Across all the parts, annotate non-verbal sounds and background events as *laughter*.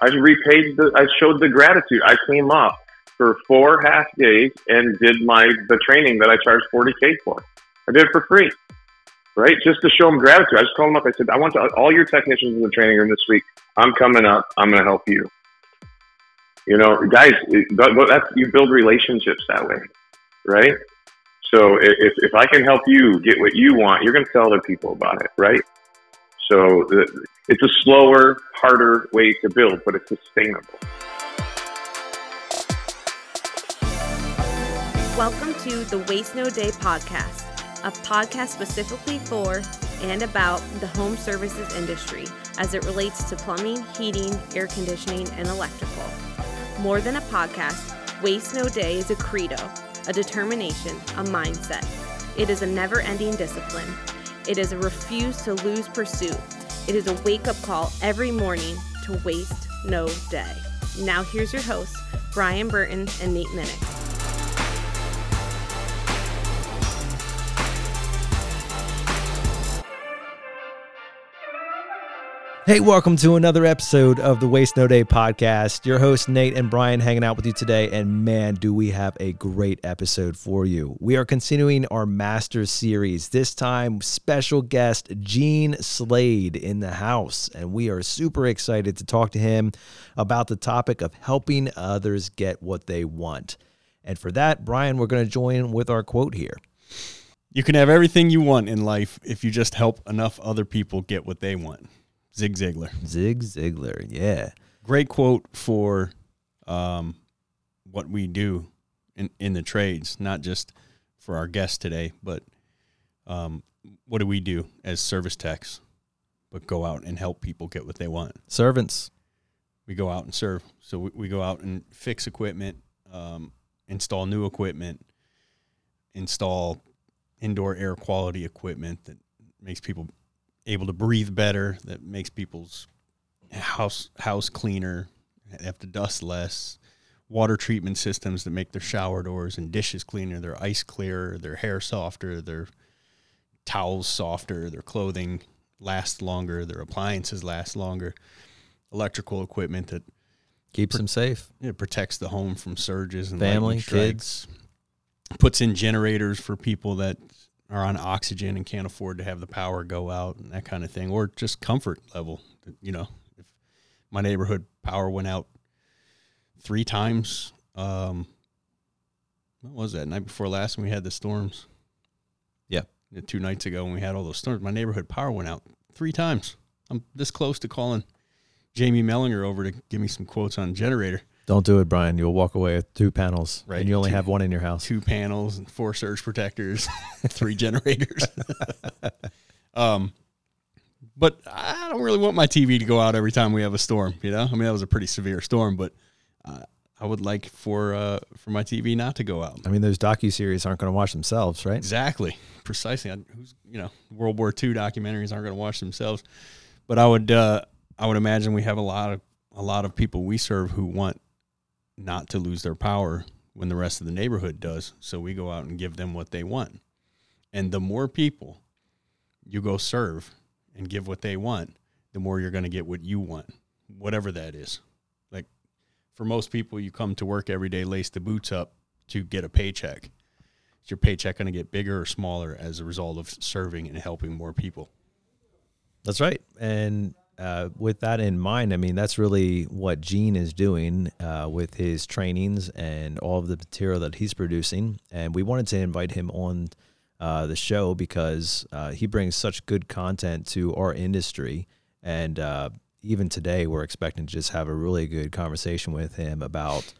I repaid the, I showed the gratitude. I came up for four half days and did my the training that I charged 40k for. I did it for free, right? Just to show them gratitude. I just called them up. I said, I want to, all your technicians in the training room this week. I'm coming up. I'm going to help you. You know, guys, that's you build relationships that way, right? So if, if I can help you get what you want, you're going to tell other people about it, right? So it's a slower, harder way to build, but it's sustainable. Welcome to the Waste No Day podcast, a podcast specifically for and about the home services industry as it relates to plumbing, heating, air conditioning, and electrical. More than a podcast, Waste No Day is a credo, a determination, a mindset. It is a never ending discipline. It is a refuse to lose pursuit. It is a wake up call every morning to waste no day. Now, here's your hosts, Brian Burton and Nate Minnick. Hey, welcome to another episode of the Waste No Day podcast. Your host, Nate and Brian, hanging out with you today. And man, do we have a great episode for you. We are continuing our Master Series. This time, special guest Gene Slade in the house. And we are super excited to talk to him about the topic of helping others get what they want. And for that, Brian, we're going to join with our quote here. You can have everything you want in life if you just help enough other people get what they want. Zig Ziglar. Zig Ziglar, yeah. Great quote for um, what we do in, in the trades, not just for our guests today, but um, what do we do as service techs? But go out and help people get what they want. Servants. We go out and serve. So we, we go out and fix equipment, um, install new equipment, install indoor air quality equipment that makes people able to breathe better, that makes people's house house cleaner, They have to dust less. Water treatment systems that make their shower doors and dishes cleaner, their ice clearer, their hair softer, their towels softer, their clothing lasts longer, their appliances last longer. Electrical equipment that keeps them safe. It protects the home from surges and family, kids. Puts in generators for people that are on oxygen and can't afford to have the power go out and that kind of thing, or just comfort level. You know, if my neighborhood power went out three times, um, what was that night before last when we had the storms? Yeah, two nights ago when we had all those storms, my neighborhood power went out three times. I'm this close to calling Jamie Mellinger over to give me some quotes on generator. Don't do it, Brian. You'll walk away with two panels, right? And you only two, have one in your house. Two panels and four surge protectors, *laughs* three generators. *laughs* um, but I don't really want my TV to go out every time we have a storm. You know, I mean that was a pretty severe storm, but uh, I would like for uh, for my TV not to go out. I mean, those docu series aren't going to watch themselves, right? Exactly, precisely. I, who's you know, World War II documentaries aren't going to watch themselves, but I would uh, I would imagine we have a lot of a lot of people we serve who want not to lose their power when the rest of the neighborhood does. So we go out and give them what they want. And the more people you go serve and give what they want, the more you're going to get what you want, whatever that is. Like for most people, you come to work every day, lace the boots up to get a paycheck. Is your paycheck going to get bigger or smaller as a result of serving and helping more people? That's right. And uh, with that in mind, I mean, that's really what Gene is doing uh, with his trainings and all of the material that he's producing. And we wanted to invite him on uh, the show because uh, he brings such good content to our industry. And uh, even today, we're expecting to just have a really good conversation with him about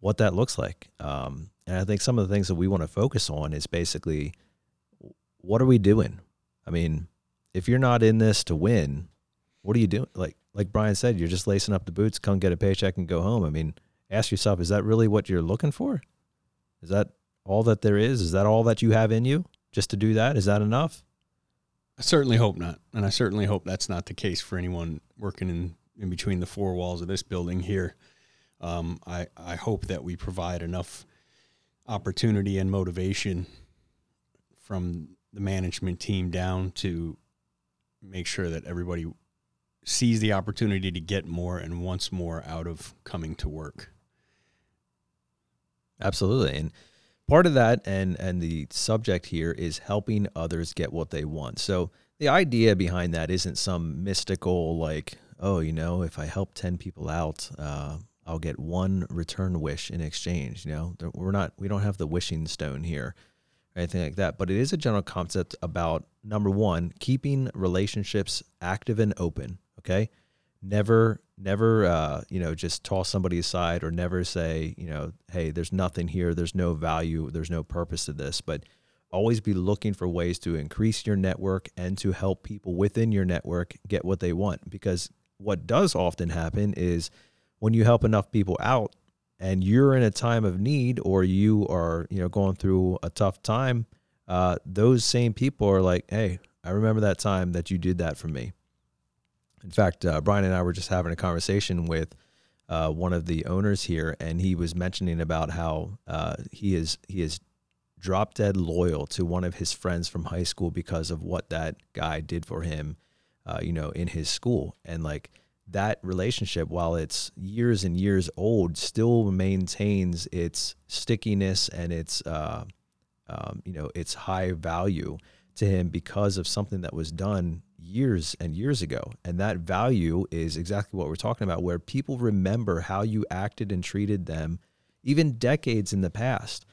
what that looks like. Um, and I think some of the things that we want to focus on is basically what are we doing? I mean, if you're not in this to win, what are you doing? Like like Brian said, you're just lacing up the boots, come get a paycheck and go home. I mean, ask yourself, is that really what you're looking for? Is that all that there is? Is that all that you have in you just to do that? Is that enough? I certainly hope not. And I certainly hope that's not the case for anyone working in, in between the four walls of this building here. Um, I, I hope that we provide enough opportunity and motivation from the management team down to make sure that everybody sees the opportunity to get more and wants more out of coming to work. Absolutely. And part of that and and the subject here is helping others get what they want. So the idea behind that isn't some mystical like, oh, you know, if I help 10 people out, uh, I'll get one return wish in exchange. You know, we're not, we don't have the wishing stone here or anything like that. But it is a general concept about number one, keeping relationships active and open. Okay. Never, never, uh, you know, just toss somebody aside or never say, you know, hey, there's nothing here. There's no value. There's no purpose to this. But always be looking for ways to increase your network and to help people within your network get what they want. Because what does often happen is, when you help enough people out and you're in a time of need or you are you know going through a tough time uh, those same people are like hey i remember that time that you did that for me in fact uh, brian and i were just having a conversation with uh, one of the owners here and he was mentioning about how uh, he is he is drop dead loyal to one of his friends from high school because of what that guy did for him uh, you know in his school. And like that relationship, while it's years and years old, still maintains its stickiness and its uh, um, you know its high value to him because of something that was done years and years ago. And that value is exactly what we're talking about, where people remember how you acted and treated them, even decades in the past.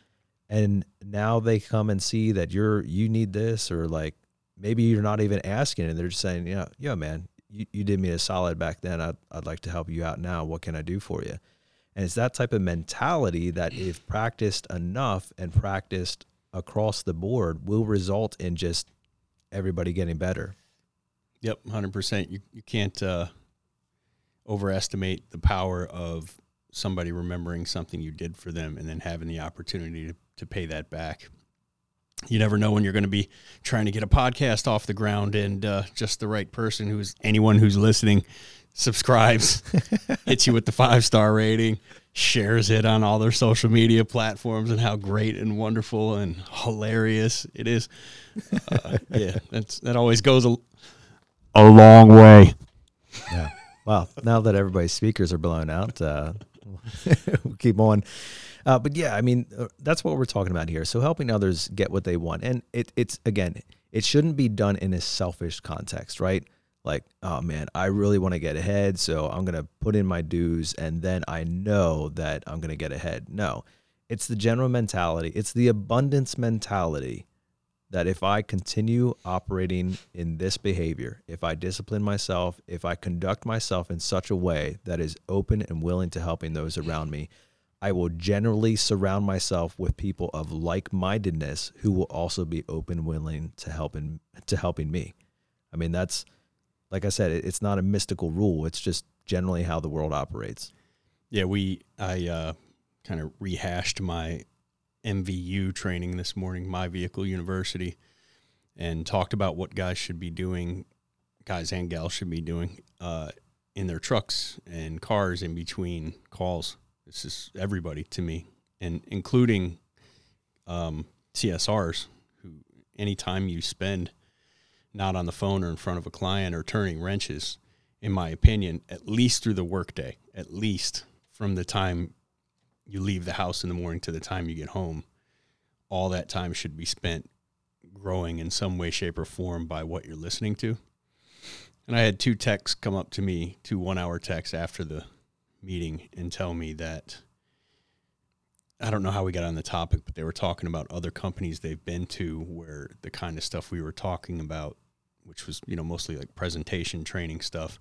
And now they come and see that you're you need this, or like maybe you're not even asking, and they're just saying, know, yeah, man, you, you did me a solid back then. I'd, I'd like to help you out now. What can I do for you? And it's that type of mentality that, if practiced enough and practiced across the board, will result in just everybody getting better. Yep, 100%. You, you can't uh, overestimate the power of somebody remembering something you did for them and then having the opportunity to, to pay that back you never know when you're going to be trying to get a podcast off the ground and uh, just the right person who's anyone who's listening subscribes *laughs* hits you with the five star rating shares it on all their social media platforms and how great and wonderful and hilarious it is uh, yeah that's that always goes a, a long way yeah well now that everybody's speakers are blown out uh, *laughs* we'll keep on uh, but yeah, I mean, uh, that's what we're talking about here. So helping others get what they want, and it, it's again, it shouldn't be done in a selfish context, right? Like, oh man, I really want to get ahead, so I'm gonna put in my dues, and then I know that I'm gonna get ahead. No, it's the general mentality. It's the abundance mentality that if I continue operating in this behavior, if I discipline myself, if I conduct myself in such a way that is open and willing to helping those around me, I will generally surround myself with people of like-mindedness who will also be open, willing to helping to helping me. I mean, that's like I said, it's not a mystical rule. It's just generally how the world operates. Yeah, we I uh, kind of rehashed my MVU training this morning, my vehicle university, and talked about what guys should be doing, guys and gals should be doing uh, in their trucks and cars in between calls. This is everybody to me, and including um, CSRs, who anytime you spend not on the phone or in front of a client or turning wrenches, in my opinion, at least through the workday, at least from the time you leave the house in the morning to the time you get home, all that time should be spent growing in some way, shape, or form by what you're listening to. And I had two texts come up to me, two one hour texts after the meeting and tell me that I don't know how we got on the topic, but they were talking about other companies they've been to where the kind of stuff we were talking about, which was, you know, mostly like presentation training stuff.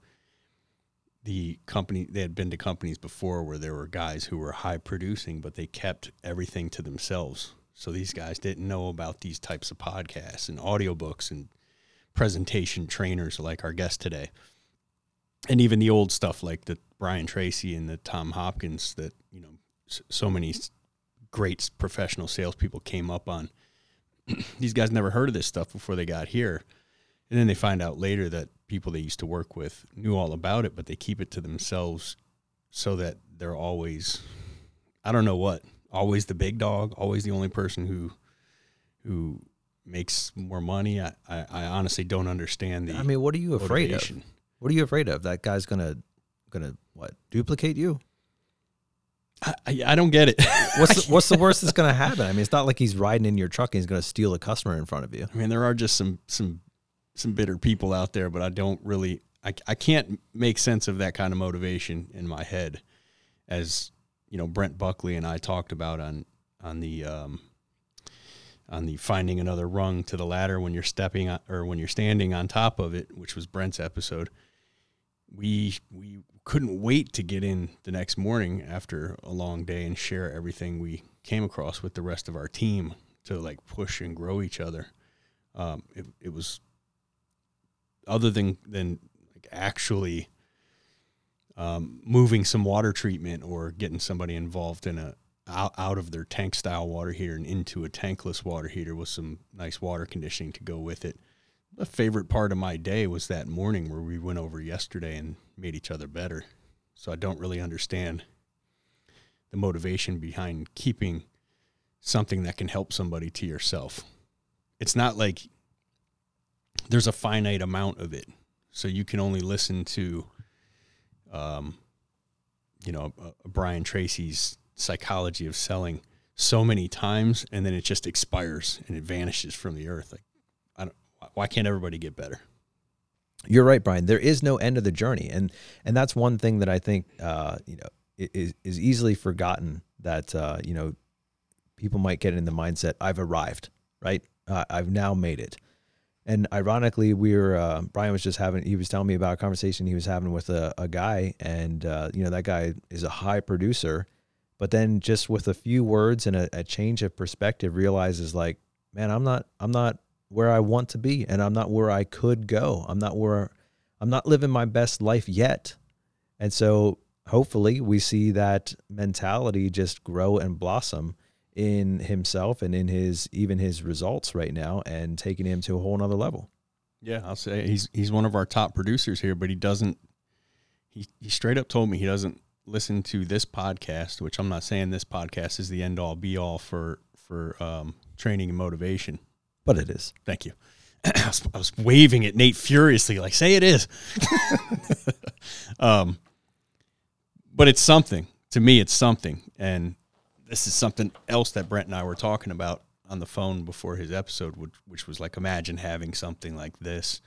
The company they had been to companies before where there were guys who were high producing, but they kept everything to themselves. So these guys didn't know about these types of podcasts and audiobooks and presentation trainers like our guest today and even the old stuff like the Brian Tracy and the Tom Hopkins that you know so many great professional salespeople came up on. *clears throat* These guys never heard of this stuff before they got here, and then they find out later that people they used to work with knew all about it, but they keep it to themselves so that they're always, I don't know what, always the big dog, always the only person who who makes more money. I, I, I honestly don't understand the. I mean, what are you afraid motivation. of? What are you afraid of? That guy's gonna gonna what duplicate you? I, I, I don't get it. *laughs* What's the, what's the worst that's gonna happen? I mean, it's not like he's riding in your truck and he's gonna steal a customer in front of you. I mean, there are just some some some bitter people out there, but I don't really I, I can't make sense of that kind of motivation in my head, as you know Brent Buckley and I talked about on on the um, on the finding another rung to the ladder when you're stepping on, or when you're standing on top of it, which was Brent's episode. We we couldn't wait to get in the next morning after a long day and share everything we came across with the rest of our team to like push and grow each other. Um, it, it was other than than like actually um, moving some water treatment or getting somebody involved in a out, out of their tank style water heater and into a tankless water heater with some nice water conditioning to go with it. A favorite part of my day was that morning where we went over yesterday and made each other better. So I don't really understand the motivation behind keeping something that can help somebody to yourself. It's not like there's a finite amount of it. So you can only listen to, um, you know, a Brian Tracy's psychology of selling so many times and then it just expires and it vanishes from the earth. Like, I don't, why can't everybody get better? You're right, Brian. There is no end of the journey, and and that's one thing that I think uh, you know is is easily forgotten. That uh, you know people might get in the mindset, "I've arrived," right? Uh, I've now made it. And ironically, we were uh, Brian was just having he was telling me about a conversation he was having with a, a guy, and uh, you know that guy is a high producer, but then just with a few words and a, a change of perspective, realizes like, man, I'm not I'm not where I want to be and I'm not where I could go. I'm not where I'm not living my best life yet. And so hopefully we see that mentality just grow and blossom in himself and in his even his results right now and taking him to a whole nother level. Yeah, I'll say he's he's one of our top producers here, but he doesn't he, he straight up told me he doesn't listen to this podcast, which I'm not saying this podcast is the end all be all for for um, training and motivation but it is. Thank you. *clears throat* I, was, I was waving at Nate furiously, like, say it is. *laughs* um, but it's something. To me, it's something. And this is something else that Brent and I were talking about on the phone before his episode, which, which was like, imagine having something like this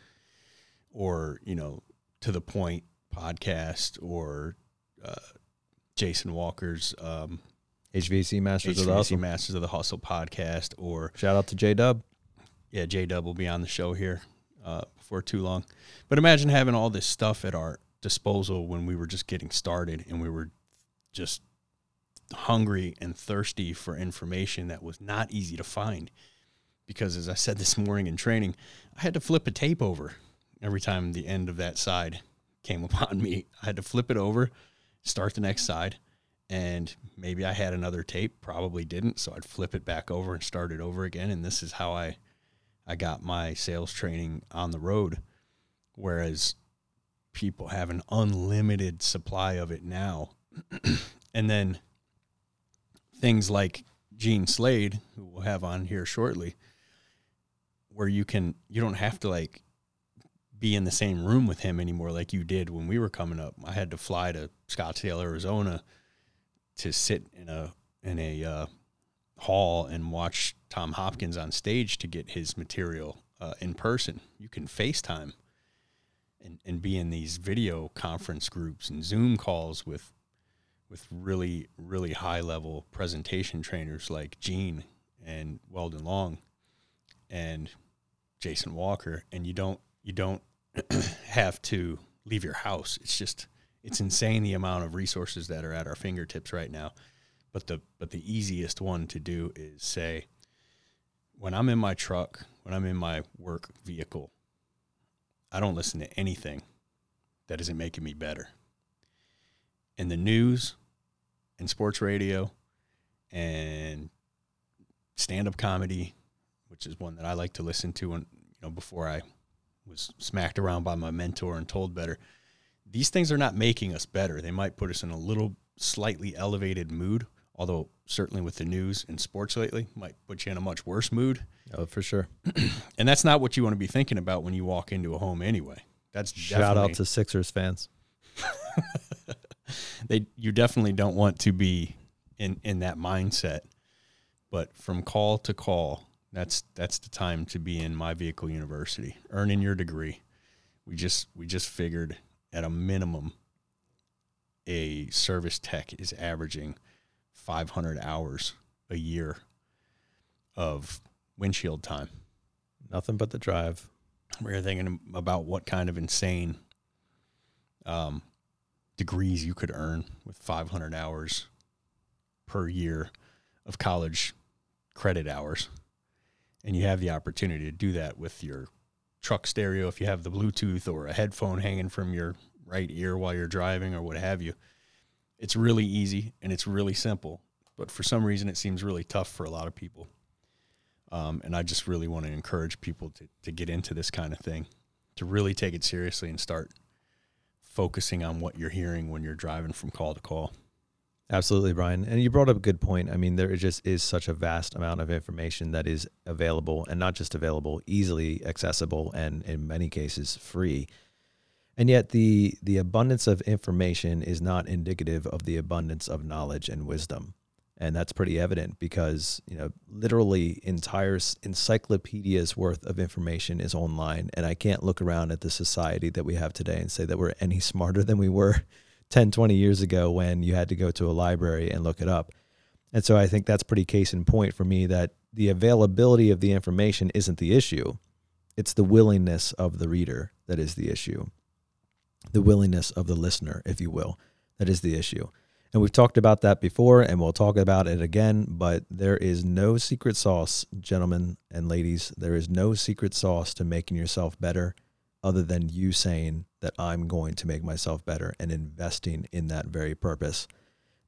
or, you know, to the point podcast or uh, Jason Walker's um, HVAC Masters HVAC of the Hustle. Masters of the Hustle podcast or Shout out to J Dub yeah, J Dub will be on the show here uh, before too long. But imagine having all this stuff at our disposal when we were just getting started and we were just hungry and thirsty for information that was not easy to find. Because as I said this morning in training, I had to flip a tape over every time the end of that side came *laughs* upon me. I had to flip it over, start the next side, and maybe I had another tape, probably didn't. So I'd flip it back over and start it over again. And this is how I I got my sales training on the road, whereas people have an unlimited supply of it now. *clears throat* and then things like Gene Slade, who we'll have on here shortly, where you can you don't have to like be in the same room with him anymore like you did when we were coming up. I had to fly to Scottsdale, Arizona to sit in a in a uh, hall and watch Tom Hopkins on stage to get his material uh, in person. You can FaceTime and, and be in these video conference groups and Zoom calls with with really really high level presentation trainers like Gene and Weldon Long and Jason Walker and you don't you don't *clears throat* have to leave your house. It's just it's insane the amount of resources that are at our fingertips right now. But the but the easiest one to do is say, when I'm in my truck, when I'm in my work vehicle, I don't listen to anything that isn't making me better. And the news and sports radio and stand up comedy, which is one that I like to listen to when you know before I was smacked around by my mentor and told better. These things are not making us better. They might put us in a little slightly elevated mood, although certainly with the news and sports lately might put you in a much worse mood. Oh, for sure. *clears throat* and that's not what you want to be thinking about when you walk into a home anyway. that's Shout out to Sixers fans. *laughs* they you definitely don't want to be in in that mindset. But from call to call, that's that's the time to be in my vehicle university, earning your degree. We just we just figured at a minimum a service tech is averaging 500 hours a year of windshield time. Nothing but the drive. We're thinking about what kind of insane um, degrees you could earn with 500 hours per year of college credit hours. And you have the opportunity to do that with your truck stereo if you have the Bluetooth or a headphone hanging from your right ear while you're driving or what have you. It's really easy and it's really simple, but for some reason it seems really tough for a lot of people. Um, and I just really want to encourage people to, to get into this kind of thing, to really take it seriously and start focusing on what you're hearing when you're driving from call to call. Absolutely, Brian. And you brought up a good point. I mean, there just is such a vast amount of information that is available and not just available, easily accessible, and in many cases free. And yet the the abundance of information is not indicative of the abundance of knowledge and wisdom. And that's pretty evident because, you know, literally entire encyclopedias worth of information is online. And I can't look around at the society that we have today and say that we're any *laughs* smarter than we were *laughs* 10, 20 years ago when you had to go to a library and look it up. And so I think that's pretty case in point for me that the availability of the information isn't the issue. It's the willingness of the reader that is the issue. The willingness of the listener, if you will, that is the issue. And we've talked about that before and we'll talk about it again, but there is no secret sauce, gentlemen and ladies. There is no secret sauce to making yourself better other than you saying that I'm going to make myself better and investing in that very purpose.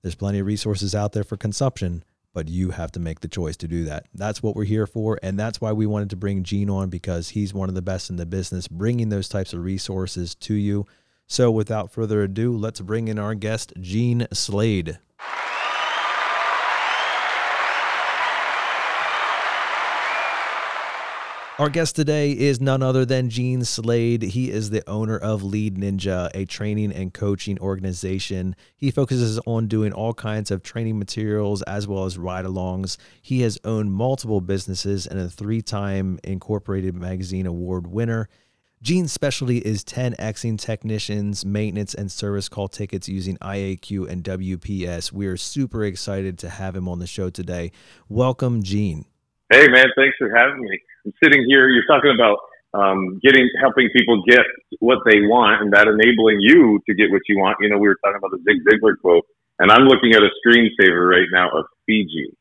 There's plenty of resources out there for consumption, but you have to make the choice to do that. That's what we're here for. And that's why we wanted to bring Gene on because he's one of the best in the business, bringing those types of resources to you. So, without further ado, let's bring in our guest, Gene Slade. Our guest today is none other than Gene Slade. He is the owner of Lead Ninja, a training and coaching organization. He focuses on doing all kinds of training materials as well as ride alongs. He has owned multiple businesses and a three time Incorporated Magazine Award winner. Gene's specialty is 10xing technicians, maintenance, and service call tickets using IAQ and WPS. We are super excited to have him on the show today. Welcome, Gene. Hey, man, thanks for having me. I'm sitting here, you're talking about um, getting, helping people get what they want and that enabling you to get what you want. You know, we were talking about the Zig Ziglar quote, and I'm looking at a screensaver right now of Fiji.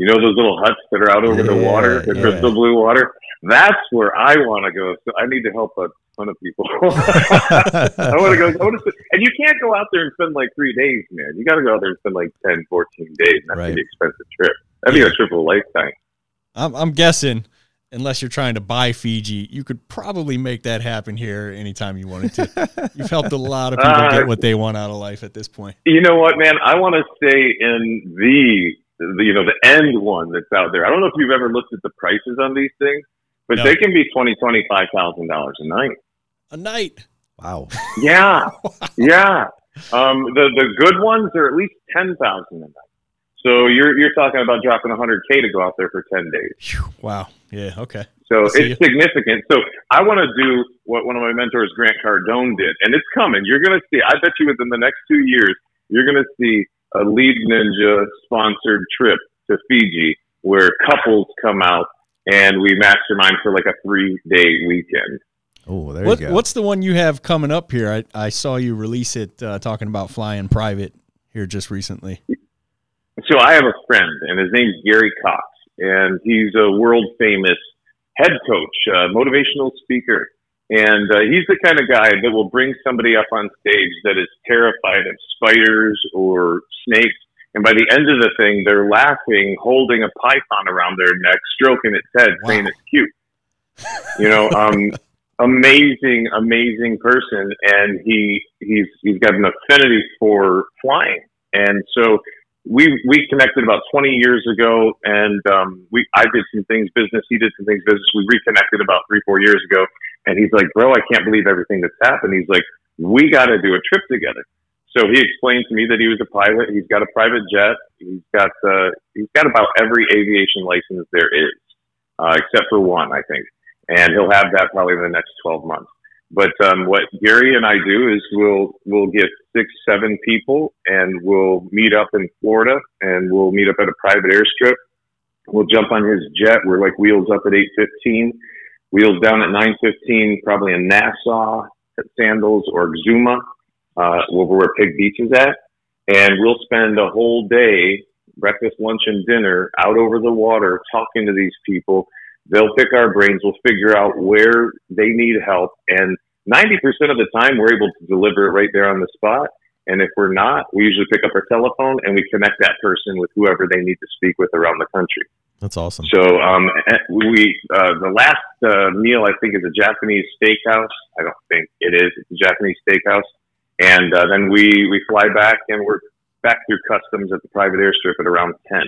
You know those little huts that are out over yeah, the water, the yeah. crystal blue water? That's where I want to go. So I need to help a ton of people. *laughs* I want to go. I want to, and you can't go out there and spend like three days, man. You got to go out there and spend like 10, 14 days. That's right. an expensive trip. That'd be a trip of a lifetime. I'm, I'm guessing, unless you're trying to buy Fiji, you could probably make that happen here anytime you wanted to. *laughs* You've helped a lot of people uh, get what they want out of life at this point. You know what, man? I want to stay in the, the you know the end one that's out there. I don't know if you've ever looked at the prices on these things but no. they can be twenty, twenty five thousand dollars a night. A night. Wow. *laughs* Yeah. wow. Yeah. Um, the the good ones are at least ten thousand a night. So you're you're talking about dropping hundred k to go out there for ten days. Wow. Yeah. Okay. So it's you. significant. So I want to do what one of my mentors, Grant Cardone, did, and it's coming. You're going to see. I bet you within the next two years, you're going to see a Lead Ninja sponsored trip to Fiji where couples come out and we mastermind for like a three day weekend. Oh, there what, you go. What's the one you have coming up here? I, I saw you release it uh, talking about flying private here just recently. So I have a friend, and his name's Gary Cox, and he's a world famous head coach, uh, motivational speaker. And uh, he's the kind of guy that will bring somebody up on stage that is terrified of spiders or snakes and by the end of the thing, they're laughing, holding a python around their neck, stroking its head, wow. saying it's cute. You know, *laughs* um, amazing, amazing person, and he he's he's got an affinity for flying, and so we we connected about 20 years ago, and um, we I did some things business, he did some things business. We reconnected about three four years ago, and he's like, "Bro, I can't believe everything that's happened." He's like, "We got to do a trip together." So he explained to me that he was a pilot. He's got a private jet. He's got uh, he's got about every aviation license there is, uh, except for one, I think, and he'll have that probably in the next 12 months. But um, what Gary and I do is we'll we'll get six, seven people, and we'll meet up in Florida, and we'll meet up at a private airstrip. We'll jump on his jet. We're like wheels up at eight fifteen, wheels down at nine fifteen, probably in Nassau, at Sandals or Exuma, uh, over where Pig Beach is at, and we'll spend a whole day, breakfast, lunch, and dinner out over the water talking to these people They'll pick our brains. We'll figure out where they need help. And 90% of the time, we're able to deliver it right there on the spot. And if we're not, we usually pick up our telephone and we connect that person with whoever they need to speak with around the country. That's awesome. So um, we uh, the last uh, meal I think is a Japanese steakhouse. I don't think it is. It's a Japanese steakhouse, and uh, then we we fly back and we're back through customs at the private airstrip at around ten.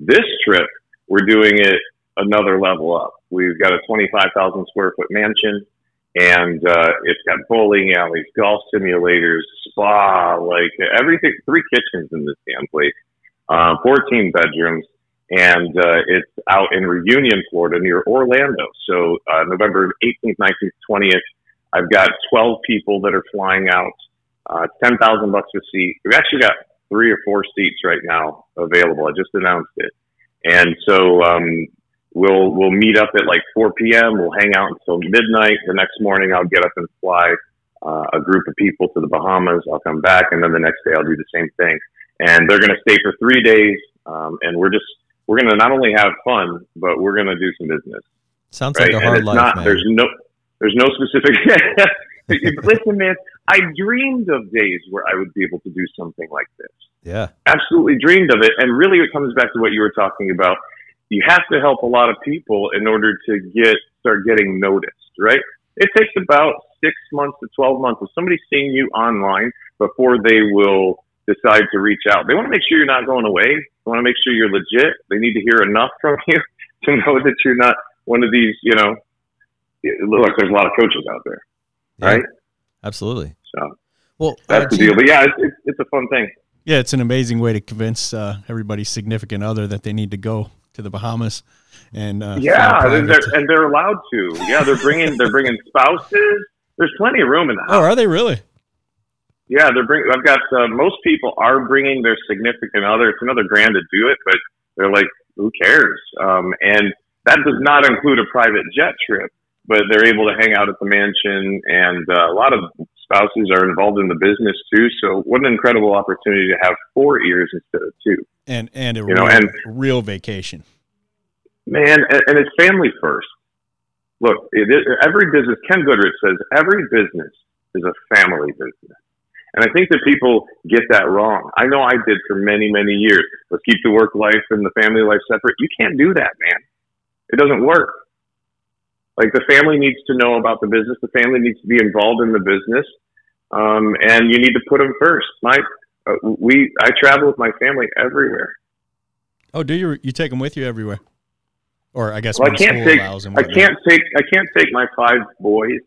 This trip we're doing it another level up. We've got a 25,000 square foot mansion and uh, it's got bowling alleys, golf simulators, spa, like everything, three kitchens in this damn place, uh, 14 bedrooms. And uh, it's out in Reunion, Florida, near Orlando. So uh, November 18th, 19th, 20th, I've got 12 people that are flying out. Uh, 10,000 bucks a seat. We've actually got three or four seats right now available. I just announced it. And so um, We'll we'll meet up at like 4 p.m. We'll hang out until midnight. The next morning, I'll get up and fly uh, a group of people to the Bahamas. I'll come back, and then the next day I'll do the same thing. And they're going to stay for three days, um, and we're just we're going to not only have fun, but we're going to do some business. Sounds right? like a hard life, not, man. There's no there's no specific. *laughs* Listen, man, I dreamed of days where I would be able to do something like this. Yeah, absolutely dreamed of it, and really, it comes back to what you were talking about you have to help a lot of people in order to get start getting noticed, right? It takes about six months to twelve months of somebody seeing you online before they will decide to reach out. They want to make sure you're not going away. They want to make sure you're legit. They need to hear enough *laughs* from you to know that you're not one of these, you know, look, there's a lot of coaches out there, yeah, right? Absolutely. So, well, that's uh, the deal. But yeah, it's, it's, it's, a fun thing. Yeah, it's an amazing way to convince uh, everybody's significant other that they need to go to the Bahamas. And uh, yeah, and they're, and they're allowed to. Yeah, they're bringing they're bringing spouses. There's plenty of room in the house. Oh, are they really? Yeah, they're bringing. I've got uh, most people are bringing their significant other. It's another grand to do it, but they're like, who cares? Um, and that does not include a private jet trip, but they're able to hang out at the mansion, and uh, a lot of spouses are involved in the business too. So, what an incredible opportunity to have four ears instead of two and and a you real, know, and real vacation. Man, and, and it's family first. Look, is, every business. Ken Goodrich says every business is a family business, and I think that people get that wrong. I know I did for many many years. Let's keep the work life and the family life separate. You can't do that, man. It doesn't work. Like the family needs to know about the business. The family needs to be involved in the business, um, and you need to put them first. My uh, we I travel with my family everywhere. Oh, do you? You take them with you everywhere? Or I guess well, I can't take I can't take I can't take my five boys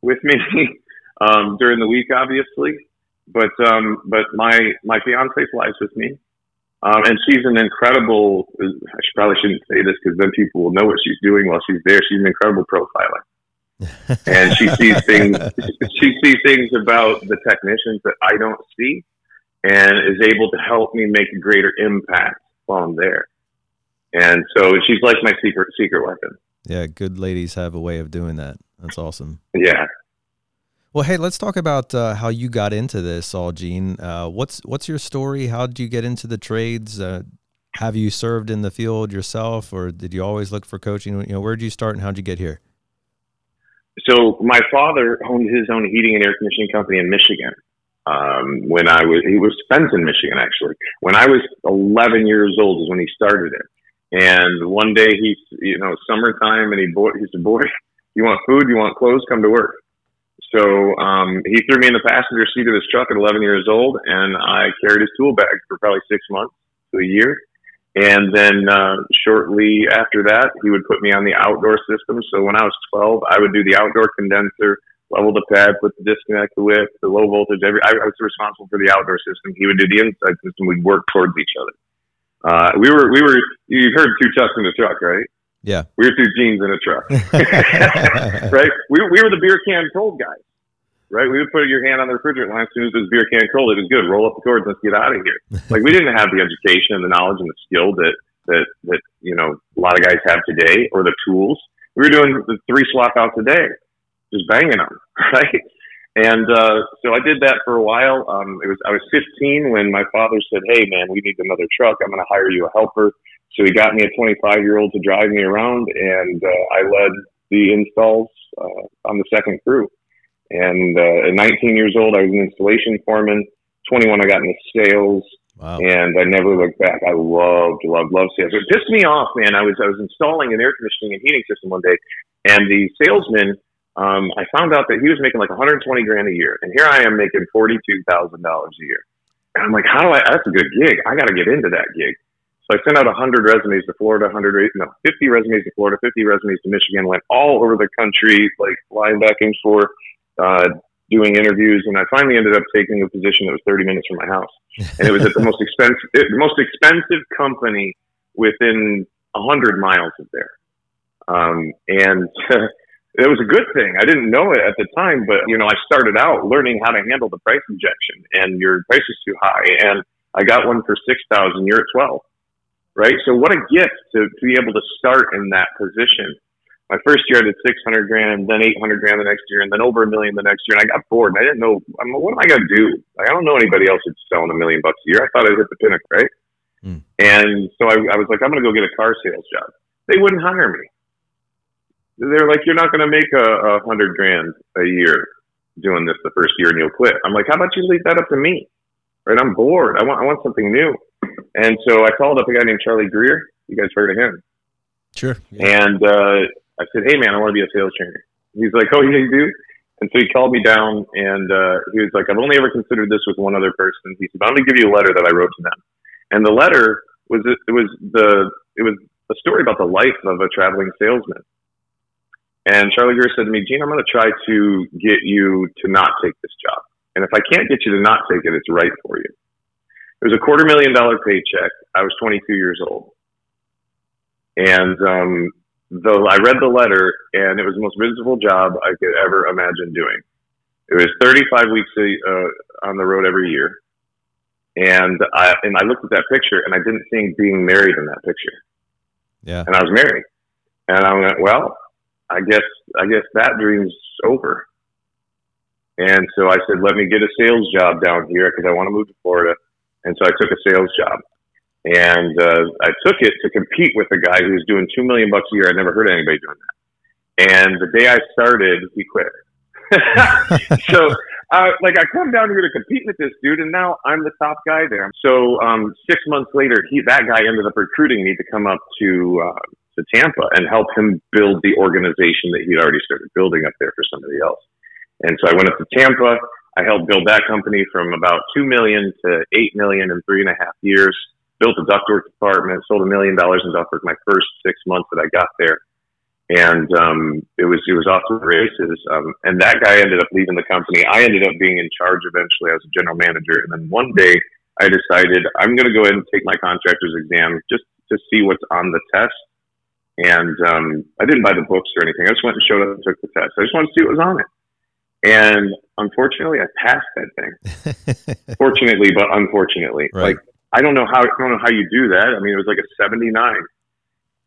with me *laughs* um, during the week, obviously. But um, but my my fiance flies with me, um, and she's an incredible. I should, probably shouldn't say this because then people will know what she's doing while she's there. She's an incredible profiler, *laughs* and she sees things. She sees things about the technicians that I don't see, and is able to help me make a greater impact while I'm there. And so she's like my secret secret weapon. Yeah, good ladies have a way of doing that. That's awesome. Yeah. Well, hey, let's talk about uh, how you got into this, all Gene. Uh, what's what's your story? How did you get into the trades? Uh, have you served in the field yourself, or did you always look for coaching? You know, where did you start, and how did you get here? So, my father owned his own heating and air conditioning company in Michigan, um, when I was, he was Benton, Michigan, actually. When I was 11 years old is when he started it. And one day he's, you know, summertime and he, boy, he said, boy, you want food? You want clothes? Come to work. So, um, he threw me in the passenger seat of his truck at 11 years old and I carried his tool bag for probably six months. To a year. And then uh, shortly after that, he would put me on the outdoor system. So when I was 12, I would do the outdoor condenser, level the pad, put the disconnect, the width, the low voltage. Every I, I was responsible for the outdoor system. He would do the inside system. We'd work towards each other. Uh, we were we were you've heard two trucks in the truck, right? Yeah. We were two jeans in a truck, *laughs* right? We, we were the beer can cold guys, right? We would put your hand on the refrigerator line as soon as it was beer can cold. It was good. Roll up the cords. Let's get out of here. *laughs* Like we didn't have the education and the knowledge and the skill that that that you know a lot of guys have today, or the tools. We were doing the three swap outs a day, just banging them, *laughs* right? And uh, so I did that for a while. Um, it was I was 15 when my father said, "Hey, man, we need another truck. I'm going to hire you a helper." So he got me a 25 year old to drive me around, and uh, I led the installs uh, on the second crew. And uh, at 19 years old, I was an installation foreman. 21, I got into sales, Wow. and I never looked back. I loved, loved, loved sales. It pissed me off, man. I was I was installing an air conditioning and heating system one day, and the salesman um, I found out that he was making like 120 grand a year, and here I am making 42 thousand dollars a year. And I'm like, how do I? That's a good gig. I got to get into that gig. So I sent out 100 resumes to Florida, 100 no, 50 resumes to Florida, 50 resumes to Michigan. Went all over the country, like flying back and forth, uh, doing interviews, and I finally ended up taking a position that was 30 minutes from my house, and it was at the most expensive, the most expensive company within 100 miles of there. Um, and *laughs* it was a good thing. I didn't know it at the time, but you know, I started out learning how to handle the price injection and your price is too high. And I got one for six thousand. You're at twelve, right? So what a gift to, to be able to start in that position. My first year I did six hundred grand, then eight hundred grand the next year, and then over a million the next year. And I got bored. And I didn't know I'm, what am I going to do? Like I don't know anybody else that's selling a million bucks a year. I thought I'd hit the pinnacle, right? Hmm. And so I, I was like, I'm going to go get a car sales job. They wouldn't hire me they're like, you're not going to make a, a hundred grand a year doing this the first year and you'll quit. I'm like, how about you leave that up to me? Right? I'm bored. I want, I want something new. And so I called up a guy named Charlie Greer. You guys heard of him? Sure. And uh, I said, hey man, I want to be a sales trainer. He's like, oh yeah, you do. And so he called me down and uh, he was like, I've only ever considered this with one other person. He said, I'm going to give you a letter that I wrote to them. And the letter was it was the it was a story about the life of a traveling salesman. And Charlie Greer said to me, Gene, I'm going to try to get you to not take this job. And if I can't get you to not take it, it's right for you. It was a quarter million dollar paycheck. I was 22 years old. And um, though I read the letter, and it was the most miserable job I could ever imagine doing. It was 35 weeks uh, on the road every year. And I, and I looked at that picture, and I didn't see being married in that picture. Yeah. And I was married. And I went, well, I guess I guess that dream's over. And so I said, let me get a sales job down here because I want to move to Florida. And so I took a sales job, and uh, I took it to compete with a guy who was doing two million bucks a year. I never heard of anybody doing that. And the day I started, he quit. *laughs* so, uh, like, I come down here to compete with this dude, and now I'm the top guy there. So, um, six months later, he that guy ended up recruiting me to come up to uh, to Tampa and help him build the organization that he'd already started building up there for somebody else. And so I went up to Tampa. I helped build that company from about two million to eight million in three and a half years. Built a ductwork department, sold a million dollars in ductwork my first six months that I got there, and um, it was it was off to the races. Um, and that guy ended up leaving the company. I ended up being in charge eventually as a general manager. And then one day I decided I'm going to go ahead and take my contractor's exam just to see what's on the test and um, I didn't buy the books or anything. I just went and showed up and took the test. I just wanted to see what was on it. And unfortunately, I passed that thing. *laughs* Fortunately, but unfortunately, Right. like I don't know how I don't know how you do that. I mean, it was like a 79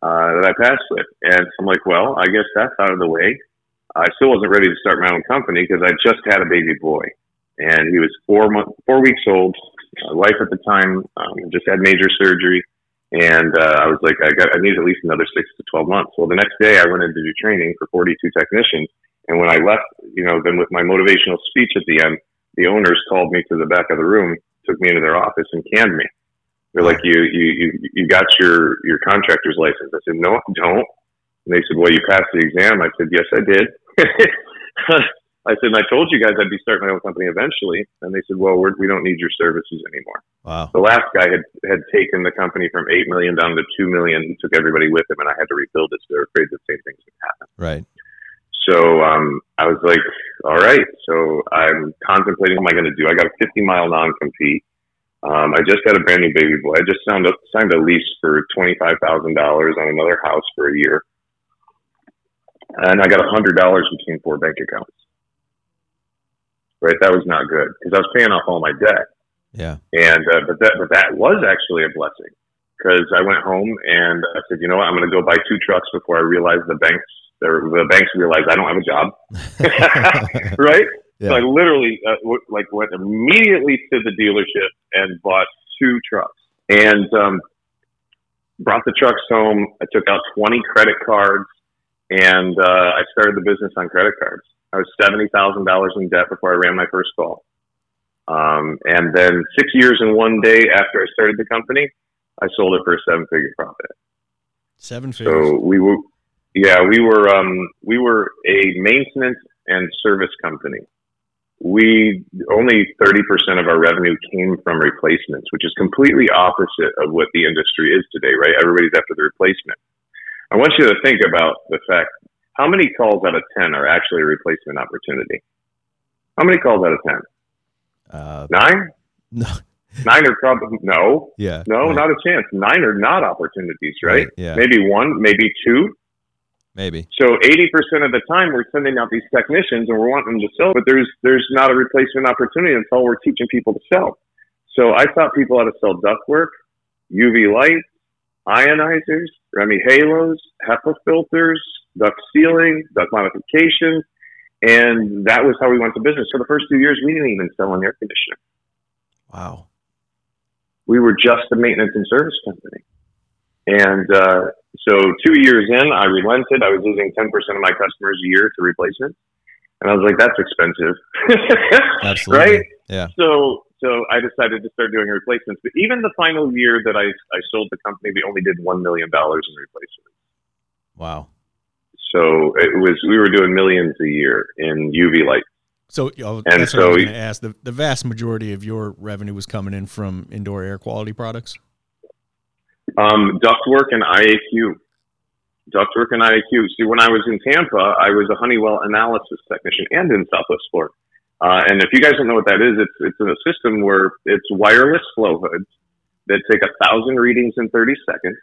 uh, that I passed with, and so I'm like, well, I guess that's out of the way. I still wasn't ready to start my own company because I just had a baby boy, and he was four months, four weeks old. My wife at the time um, just had major surgery, and uh, I was like, I got, I need at least another six to twelve months. Well, the next day I went in to do training for 42 technicians, and when I left, you know, then with my motivational speech at the end, the owners called me to the back of the room, took me into their office, and canned me. They're like, you, you, you, you got your your contractor's license. I said, no, I don't. And they said, well, you passed the exam. I said, yes, I did. *laughs* I said, and I told you guys I'd be starting my own company eventually. And they said, well, we're, we don't need your services anymore. Wow. The last guy had, had taken the company from 8 million down to 2 million. He took everybody with him and I had to rebuild it. So they're afraid the same things would happen. Right. So um, I was like, all right. So I'm contemplating what am I going to do? I got a 50 mile non compete. Um, I just had a brand new baby boy. I just signed a, signed a lease for $25,000 on another house for a year. And I got $100 between four bank accounts right? That was not good because I was paying off all my debt. Yeah. And uh, but that but that was actually a blessing because I went home and I said, you know what, I'm going to go buy two trucks before I realize the banks the banks realize I don't have a job, *laughs* *laughs* right? Yeah. So I literally uh, w- like went immediately to the dealership and bought two trucks and um, brought the trucks home. I took out 20 credit cards and uh, I started the business on credit cards. I was seventy thousand dollars in debt before I ran my first call. Um, and then six years and one day after I started the company, I sold it for a seven figure profit. Seven figures. So we were, yeah, we were, um, we were a maintenance and service company. We only 30% of our revenue came from replacements, which is completely opposite of what the industry is today, right? Everybody's after the replacement. I want you to think about the fact how many calls out of 10 are actually a replacement opportunity? How many calls out of 10? Uh, Nine? no. *laughs* Nine are probably, no, Yeah. no, right. not a chance. Nine are not opportunities, right? Right, yeah. Maybe one, maybe two. Maybe. So 80% of the time we're sending out these technicians and we're wanting them to sell, but there's, there's not a replacement opportunity until we're teaching people to sell. So I taught people how to sell ductwork, UV light, ionizers, REME HALOs, HEPA filters, duct sealing, duct modification, and that was how we went to business. For the first two years, we didn't even sell an air conditioner. Wow. We were just a maintenance and service company. And uh, so two years in, I relented. I was losing 10% of my customers a year to replacements. And I was like, that's expensive. *laughs* Absolutely. right? Yeah. So so I decided to start doing replacements. But even the final year that I, I sold the company, we only did $1 million in replacements. Wow. So it was, we were doing millions a year in UV light. So oh, And that's what I so was he- going to ask. The, the vast majority of your revenue was coming in from indoor air quality products. Um, ductwork and IAQ. Ductwork and IAQ. See, when I was in Tampa, I was a Honeywell analysis technician and in Southwest Florida. Uh, and if you guys don't know what that is, it's, it's a system where it's wireless flow hoods that take a thousand readings in 30 seconds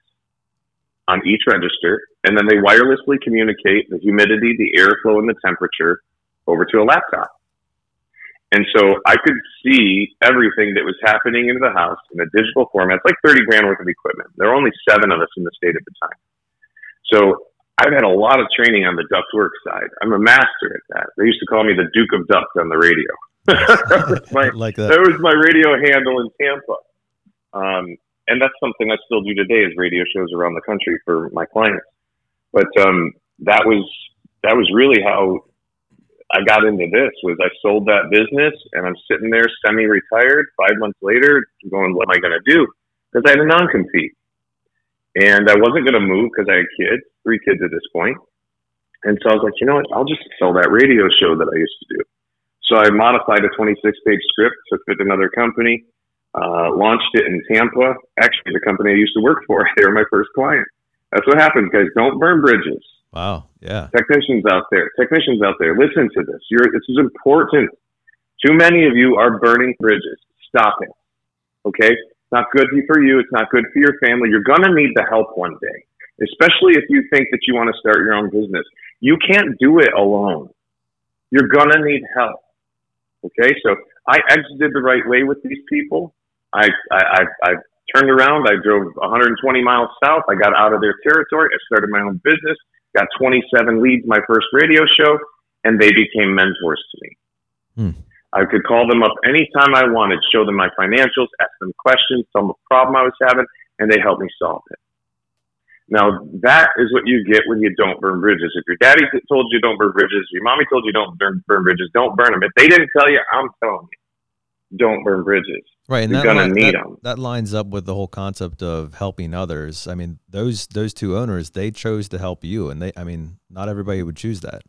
on each register. And then they wirelessly communicate the humidity, the airflow, and the temperature over to a laptop. And so I could see everything that was happening in the house in a digital format. It's like 30 grand worth of equipment. There were only seven of us in the state at the time. So I've had a lot of training on the ductwork side. I'm a master at that. They used to call me the Duke of Duct on the radio. *laughs* that, my, *laughs* like that that. was my radio handle in Tampa. Um, and that's something I still do today is radio shows around the country for my clients. But um, that was that was really how I got into this was I sold that business and I'm sitting there semi-retired five months later going, what am I going to do? Because I had a non-compete and I wasn't going to move because I had kids, three kids at this point. And so I was like, you know what? I'll just sell that radio show that I used to do. So I modified a 26 page script to fit another company, uh, launched it in Tampa. Actually, the company I used to work for, *laughs* they were my first client. That's what happens, guys. Don't burn bridges Wow. Yeah. technicians out there, technicians out there, listen to this. You're, this is important. Too many of you are burning bridges. Stop it. Okay? It's not good for you. It's not good for your family. You're going to need the help one day, especially if you think that you want to start your own business. You can't do it alone. You're going to need help. Okay? So I exited the right way with these people. I, I, I, I turned around. I drove 120 miles south. I got out of their territory. I started my own business got 27 leads my first radio show, and they became mentors to me. Hmm. I could call them up anytime I wanted, show them my financials, ask them questions, tell them a problem I was having, and they helped me solve it. Now, that is what you get when you don't burn bridges. If your daddy told you don't burn bridges, your mommy told you don't burn, burn bridges, don't burn them. If they didn't tell you, I'm telling you, don't burn bridges. Right, and You're that, gonna li- need that, 'em. that lines up with the whole concept of helping others. I mean, those those two owners they chose to help you, and they, I mean, not everybody would choose that.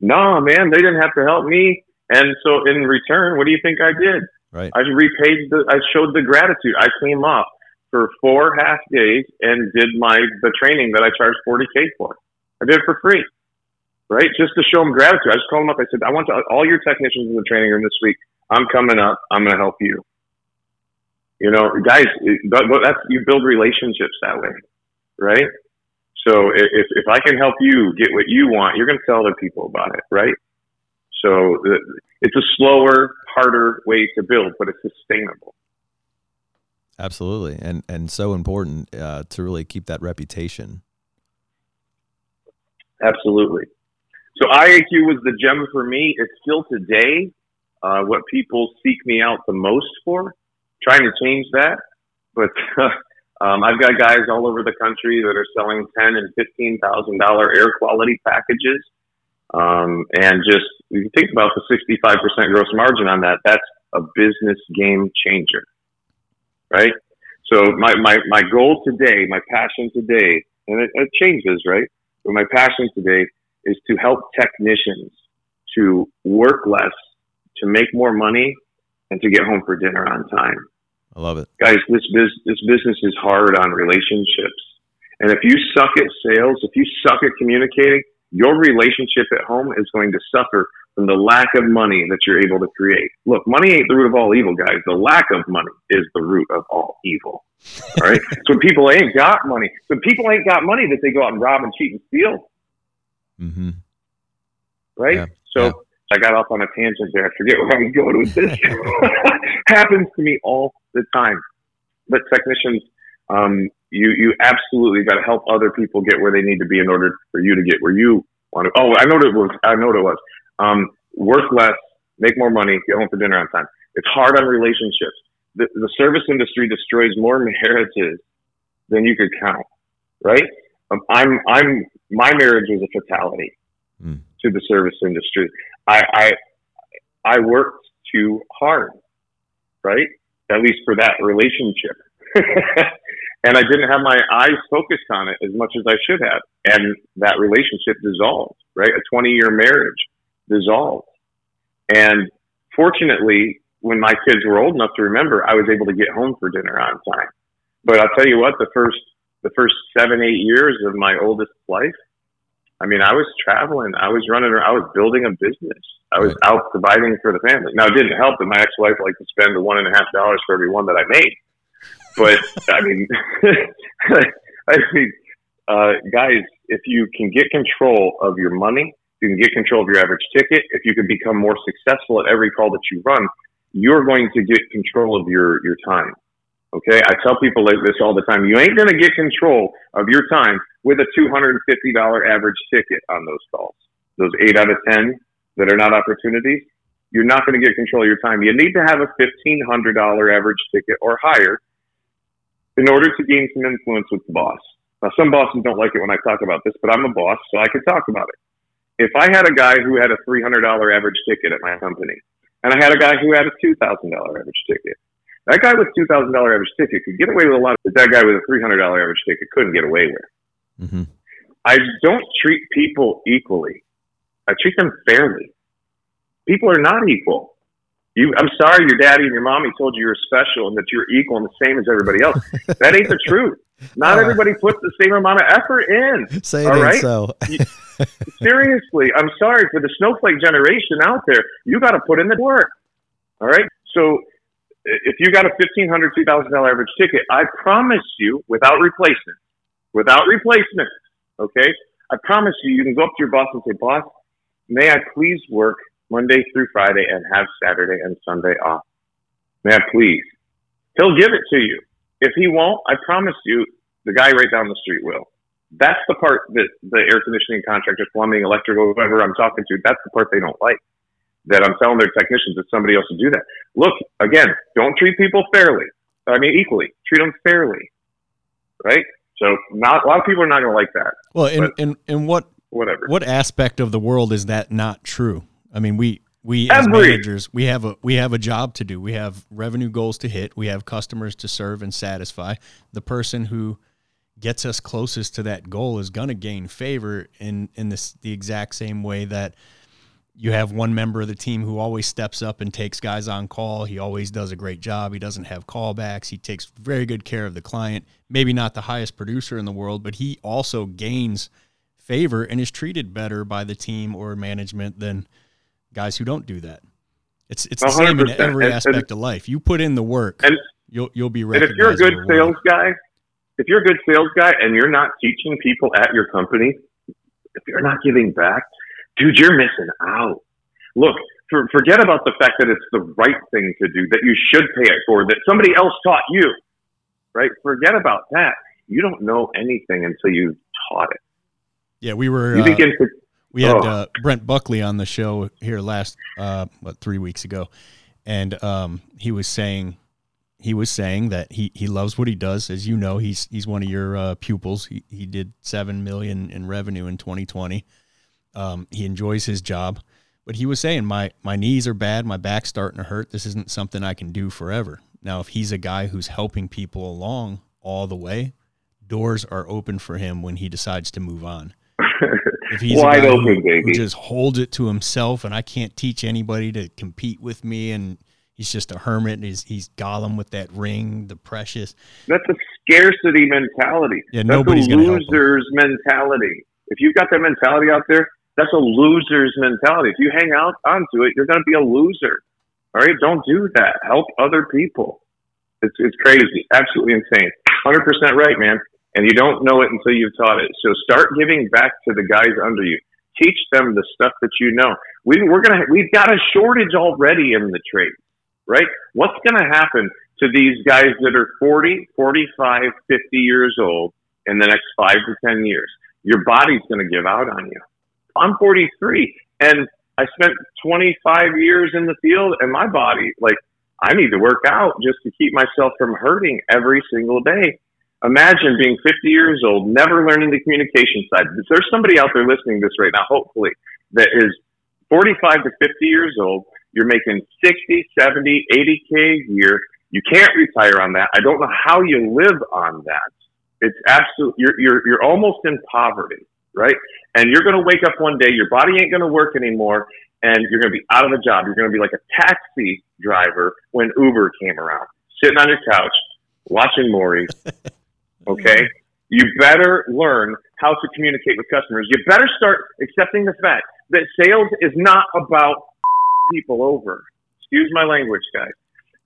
No, man, they didn't have to help me. And so in return, what do you think I did? Right. I repaid the, I showed the gratitude. I came up for four half days and did my, the training that I charged 40K for. I did it for free, right? Just to show them gratitude. I just called them up. I said, I want to, all your technicians in the training room this week. I'm coming up. I'm going to help you. You know, guys, that's, you build relationships that way, right? So if, if I can help you get what you want, you're going to tell other people about it, right? So it's a slower, harder way to build, but it's sustainable. Absolutely, and and so important uh, to really keep that reputation. Absolutely. So IAQ was the gem for me. It's still today uh, what people seek me out the most for. Trying to change that, but *laughs* um, I've got guys all over the country that are selling ten and fifteen thousand dollar air quality packages, um, and just if you think about the sixty five percent gross margin on that. That's a business game changer right? So my, my, my goal today, my passion today, and it, it changes, right? But my passion today is to help technicians to work less, to make more money, and to get home for dinner on time. I love it, guys. This biz, this business is hard on relationships, and if you suck at sales, if you suck at communicating, your relationship at home is going to suffer from the lack of money that you're able to create. Look, money ain't the root of all evil, guys. The lack of money is the root of all evil. All right. *laughs* so people ain't got money. So people ain't got money that they go out and rob and cheat and steal. Mm-hmm. Right. Yeah. So yeah. I got off on a tangent there. I forget where I was going with this. *laughs* Happens to me all the time. But technicians, um, you you absolutely got to help other people get where they need to be in order for you to get where you want to. Oh, I know what it was. I know what it was. Um, work less, make more money, get home for dinner on time. It's hard on relationships. The, the service industry destroys more marriages than you could count, right? Um, I'm, I'm, my marriage was a fatality mm. To the service industry. I, I, I worked too hard, right? At least for that relationship. *laughs* and I didn't have my eyes focused on it as much as I should have. And that relationship dissolved, right? A 20 year marriage dissolved. And fortunately, when my kids were old enough to remember, I was able to get home for dinner on time. But I'll tell you what, the first the first seven eight years of my oldest life, I mean, I was traveling, I was running, I was building a business, I was out providing for the family. Now, it didn't help that my ex-wife liked to spend the one and a half dollars for every one that I made. But *laughs* I mean, *laughs* I mean, uh, guys, if you can get control of your money you can get control of your average ticket. If you can become more successful at every call that you run, you're going to get control of your, your time. Okay. I tell people like this all the time. You ain't going to get control of your time with a $250 average ticket on those calls. Those eight out of 10 that are not opportunities. You're not going to get control of your time. You need to have a $1,500 average ticket or higher in order to gain some influence with the boss. Now, some bosses don't like it when I talk about this, but I'm a boss, so I can talk about it if I had a guy who had a $300 average ticket at my company, and I had a guy who had a $2,000 average ticket, that guy with $2,000 average ticket could get away with a lot that that guy with a $300 average ticket couldn't get away with. Mm-hmm. I don't treat people equally. I treat them fairly. People are not equal. You, I'm sorry, your daddy and your mommy told you you're special and that you're equal and the same as everybody else. *laughs* that ain't the truth. Not uh, everybody puts the same amount of effort in. Say all right? so. Seriously, I'm sorry for the snowflake generation out there. You got to put in the work. All right. So if you got a fifteen hundred, two thousand dollar average ticket, I promise you, without replacement, without replacement, okay, I promise you, you can go up to your boss and say, "Boss, may I please work Monday through Friday and have Saturday and Sunday off? May I please?" He'll give it to you. If he won't, I promise you, the guy right down the street will. That's the part that the air conditioning contractor, plumbing, electrical, whoever I'm talking to, that's the part they don't like. That I'm telling their technicians that somebody else will do that. Look, again, don't treat people fairly. I mean, equally. Treat them fairly. Right? So not a lot of people are not going to like that. Well, in, in, what whatever what aspect of the world is that not true? I mean, we we as Every. managers we have a we have a job to do. We have revenue goals to hit. We have customers to serve and satisfy. The person who gets us closest to that goal is going to gain favor in in this the exact same way that you have one member of the team who always steps up and takes guys on call. He always does a great job. He doesn't have callbacks. He takes very good care of the client. Maybe not the highest producer in the world, but he also gains favor and is treated better by the team or management than guys who don't do that. It's it's the same in every and, aspect and, of life. You put in the work, and you'll you'll be recognized. And if you're a good sales guy, if you're a good sales guy and you're not teaching people at your company, if you're not giving back, dude, you're missing out. Look, for, forget about the fact that it's the right thing to do, that you should pay it for, that somebody else taught you, right? Forget about that. You don't know anything until you've taught it. Yeah, we were. You uh, begin to, we had oh. uh, Brent Buckley on the show here last, uh, what, three weeks ago, and um, he was saying he was saying that he, he loves what he does. As you know, he's he's one of your uh, pupils. He, he did seven million in revenue in 2020. Um, he enjoys his job, but he was saying my my knees are bad, my back's starting to hurt. This isn't something I can do forever. Now, if he's a guy who's helping people along all the way, doors are open for him when he decides to move on. *laughs* If he's Wide open, who, who just holds it to himself, and I can't teach anybody to compete with me, and he's just a hermit. He's he's Gollum with that ring, the precious. That's a scarcity mentality. Yeah, that's nobody's a loser's mentality. If you've got that mentality out there, that's a loser's mentality. If you hang out onto it, you're going to be a loser. All right, don't do that. Help other people. It's it's crazy, absolutely insane. Hundred percent right, man. And you don't know it until you've taught it. So start giving back to the guys under you. Teach them the stuff that you know. We, we're gonna we've got a shortage already in the trade right? What's going to happen to these guys that are 40, 45, 50 years old in the next five to 10 years? Your body's going to give out on you. I'm 43 and I spent 25 years in the field and my body, like, I need to work out just to keep myself from hurting every single day. Imagine being 50 years old, never learning the communication side. There's somebody out there listening to this right now, hopefully, that is 45 to 50 years old you're making 60, 70, 80K a year. You can't retire on that. I don't know how you live on that. It's absolute, you're, you're, you're almost in poverty, right? And you're going to wake up one day, your body ain't going to work anymore, and you're going to be out of a job. You're going to be like a taxi driver when Uber came around, sitting on your couch, watching Maury. *laughs* Okay? You better learn how to communicate with customers. You better start accepting the fact that sales is not about *laughs* people over. Excuse my language, guys.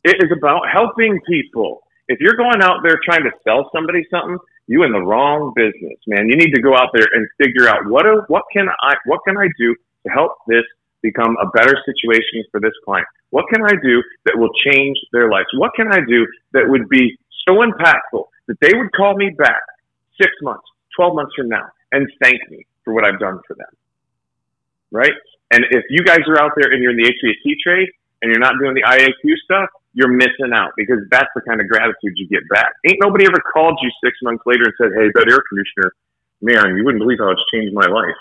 It is about helping people. If you're going out there trying to sell somebody something, you in the wrong business, man. You need to go out there and figure out what are, what can I what can I do to help this become a better situation for this client? What can I do that will change their lives? What can I do that would be so impactful that they would call me back six months, 12 months from now and thank me for what I've done for them? Right? And if you guys are out there and you're in the HVAC trade and you're not doing the IAQ stuff, you're missing out because that's the kind of gratitude you get back. Ain't nobody ever called you six months later and said, "Hey, that air conditioner, man, you wouldn't believe how it's changed my life."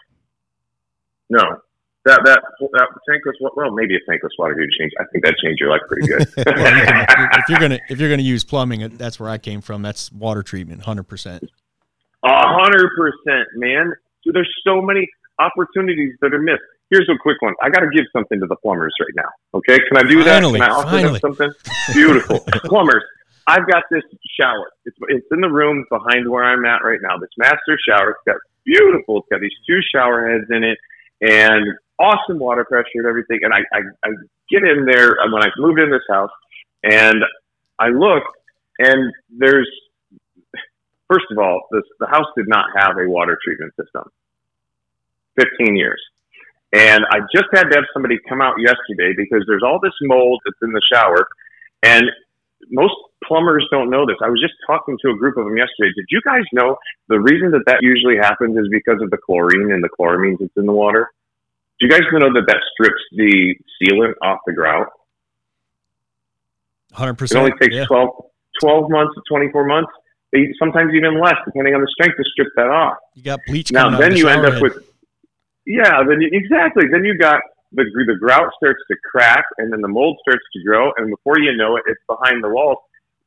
No, that that that tankless well maybe a tankless water heater change. I think that changed your life pretty good. *laughs* if you're gonna if you're gonna use plumbing, that's where I came from. That's water treatment, hundred percent. A hundred percent, man. So there's so many opportunities that are missed here's a quick one. I got to give something to the plumbers right now. Okay, can I do finally, that? Can I offer finally. them something? *laughs* Beautiful, plumbers. I've got this shower. It's it's in the room behind where I'm at right now. This master shower. It's got beautiful. It's got these two shower heads in it, and awesome water pressure and everything. And I I, I get in there uh, when I moved in this house, and I look, and there's first of all, this the house did not have a water treatment system. 15 years. And I just had to have somebody come out yesterday because there's all this mold that's in the shower. And most plumbers don't know this. I was just talking to a group of them yesterday. Did you guys know the reason that that usually happens is because of the chlorine and the chloramines that's in the water? Do you guys know that that strips the sealant off the grout? 100%. It only takes yeah. 12, 12 months to 24 months, sometimes even less, depending on the strength to strip that off. You got bleach. Now, then you end up head. with yeah, then you, exactly. Then you got the the grout starts to crack, and then the mold starts to grow, and before you know it, it's behind the walls.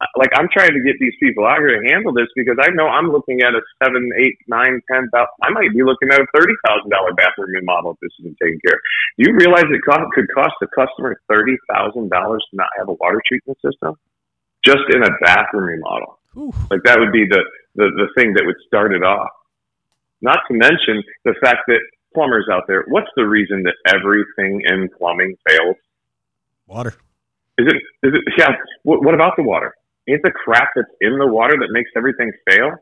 Uh, like I'm trying to get these people out here to handle this because I know I'm looking at a seven, eight, nine, ten thousand. I might be looking at a thirty thousand dollar bathroom remodel if this isn't taken care. of. Do you realize it cost, could cost the customer thirty thousand dollars to not have a water treatment system just in a bathroom remodel? Ooh. Like that would be the, the the thing that would start it off. Not to mention the fact that plumbers out there. What's the reason that everything in plumbing fails? Water. Is it? Is it? Yeah. What, what about the water? Ain't the crap that's in the water that makes everything fail?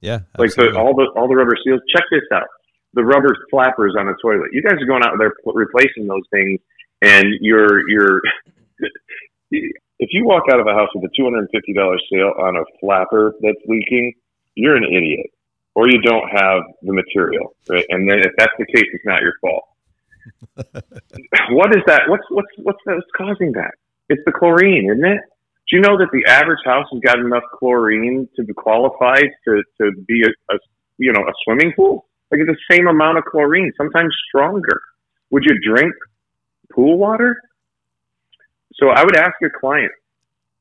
Yeah. Like the, all the all the rubber seals. Check this out. The rubber flappers on a toilet. You guys are going out there pl- replacing those things, and you're you're. *laughs* if you walk out of a house with a two hundred and fifty dollars sale on a flapper that's leaking, you're an idiot, or you don't have the material. Right? And then if that's the case, it's not your fault. *laughs* what is that? What's what's what's what's causing that? It's the chlorine, isn't it? Do you know that the average house has got enough chlorine to be qualified to, to be a, a you know a swimming pool? Like it's the same amount of chlorine, sometimes stronger. Would you drink pool water? So I would ask your client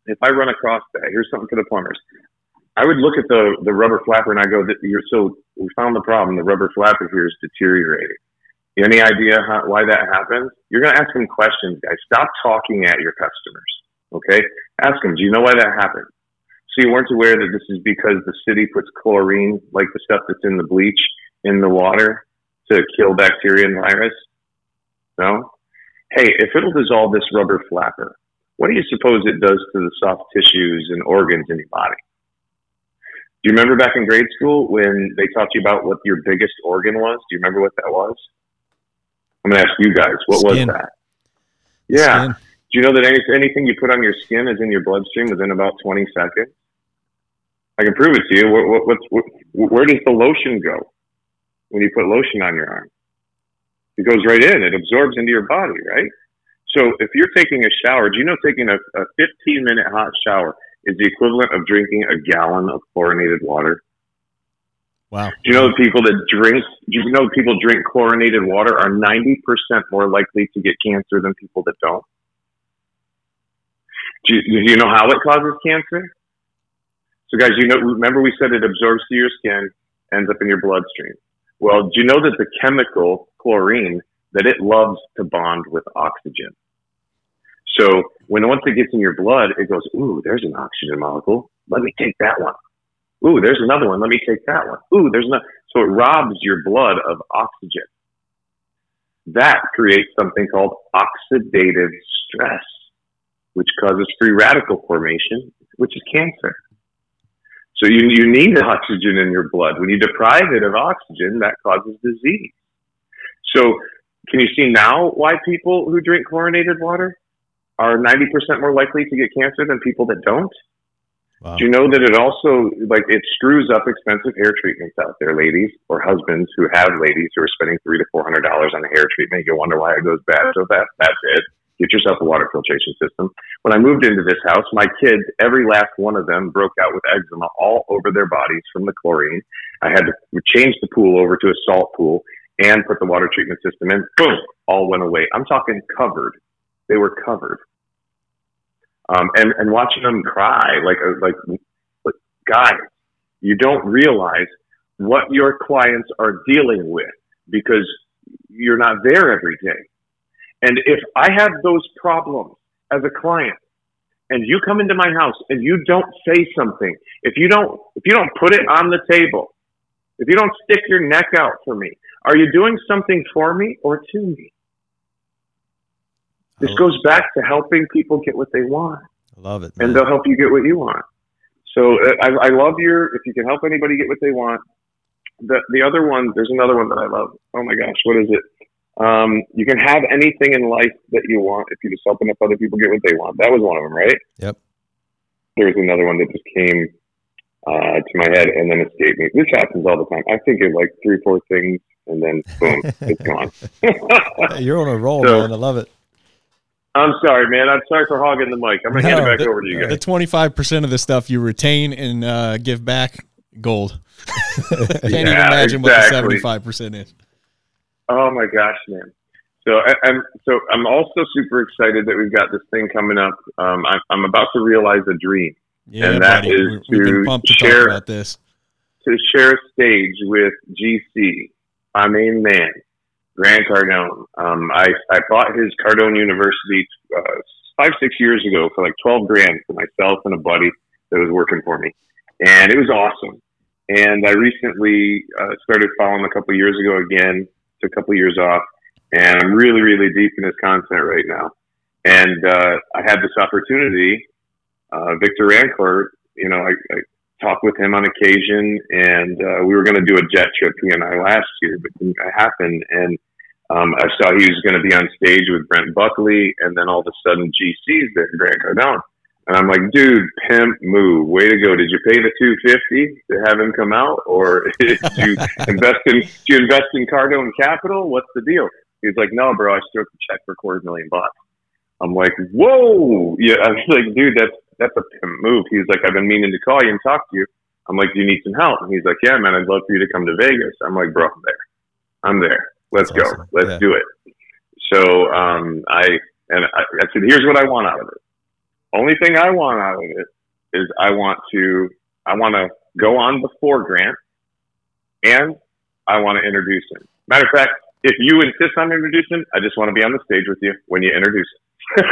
if I run across that. Here's something for the plumbers. I would look at the the rubber flapper and I go, you're so we found the problem. The rubber flapper here is deteriorating. Any idea how, why that happens? You're going to ask them questions, guys. Stop talking at your customers. Okay, ask them. Do you know why that happened? So you weren't aware that this is because the city puts chlorine, like the stuff that's in the bleach, in the water to kill bacteria and virus. No. Hey, if it'll dissolve this rubber flapper, what do you suppose it does to the soft tissues and organs in your body? Do you remember back in grade school when they taught you about what your biggest organ was? Do you remember what that was? I'm going to ask you guys. What Skin. was that? Yeah. Skin. Do you know that any, anything you put on your skin is in your bloodstream within about 20 seconds? I can prove it to you. What, what, what's, what, where does the lotion go when you put lotion on your arm? It goes right in. It absorbs into your body, right? So if you're taking a shower, do you know taking a, a 15 minute hot shower is the equivalent of drinking a gallon of chlorinated water? Wow. Do you know that people that drink, do you know people drink chlorinated water are 90% more likely to get cancer than people that don't? Do you, do you know how it causes cancer? So guys, you know, remember we said it absorbs through your skin, ends up in your bloodstream. Well, do you know that the chemical chlorine, that it loves to bond with oxygen? So when once it gets in your blood, it goes, ooh, there's an oxygen molecule. Let me take that one. Ooh, there's another one. Let me take that one. Ooh, there's another. So it robs your blood of oxygen. That creates something called oxidative stress, which causes free radical formation, which is cancer. So you, you need oxygen in your blood. When you deprive it of oxygen, that causes disease. So can you see now why people who drink chlorinated water are 90% more likely to get cancer than people that don't? Wow. Do you know that it also like it screws up expensive hair treatments out there, ladies or husbands who have ladies who are spending three to four hundred dollars on a hair treatment? You wonder why it goes bad so fast. That's it. Get yourself a water filtration system. When I moved into this house, my kids, every last one of them, broke out with eczema all over their bodies from the chlorine. I had to change the pool over to a salt pool and put the water treatment system in. Boom, all went away. I'm talking covered. They were covered um, and and watching them cry like uh, like like guys, you don't realize what your clients are dealing with because you're not there every day. And if I have those problems as a client, and you come into my house and you don't say something, if you don't if you don't put it on the table, if you don't stick your neck out for me, are you doing something for me or to me? This Oh. goes back to helping people get what they want, I love it. and they'll help you get what you want. So uh, I, I love your if you can help anybody get what they want. The the other one, there's another one that I love. Oh my gosh, what is it? Um, you can have anything in life that you want if you just help enough other people get what they want. That was one of them, right? Yep. There was another one that just came uh, to my head and then escaped me. This happens all the time. I think of like three, four things, and then boom, it's gone. *laughs* You're on a roll, So- man. I love it. I'm sorry, man. I'm sorry for hogging the mic. I'm gonna hand it back that- over to you guys. The twenty five percent of the stuff you retain and uh, give back, gold. *laughs* Can't even Yeah, imagine what the seventy five percent is. Oh my gosh, man. So I, I'm so I'm also super excited that we've got this thing coming up. Um, I, I'm about to realize a dream Yeah, And that buddy. is We're- We've to to share- about this. to share a stage with GC, my main man, Grant Cardone. Um, I I bought his Cardone University uh, five six years ago for like twelve grand for myself and a buddy that was working for me, and it was awesome. And I recently uh, started following a couple years ago again, took a couple years off, and I'm really really deep in his content right now. And uh, I had this opportunity, uh, Victor Rancourt. You know, I, I talk with him on occasion, and uh, we were going to do a jet trip he and I last year, but it didn't happen. And um, I saw he was going to be on stage with Brent Buckley, and then all of a sudden GC's there, Grant Cardone, and I'm like, dude, pimp move, way to go! Did you pay the two fifty to have him come out, or *laughs* did you *laughs* invest in did you invest in Cardone Capital? What's the deal? He's like, no, bro, I stroked the check for a quarter million bucks. I'm like, whoa, yeah. *laughs* I was like, dude, that's that's a pimp move. He's like, I've been meaning to call you and talk to you. I'm like, do you need some help? And he's like, yeah, man, I'd love for you to come to Vegas. I'm like, bro, I'm there. I'm there. Let's That's go. awesome. Let's Yeah. do it. So um, I and I, I said, here's what I want out of it. Only thing I want out of it is I want to I want to go on before Grant, and I want to introduce him. Matter of fact, if you insist on introducing, him, I just want to be on the stage with you when you introduce him.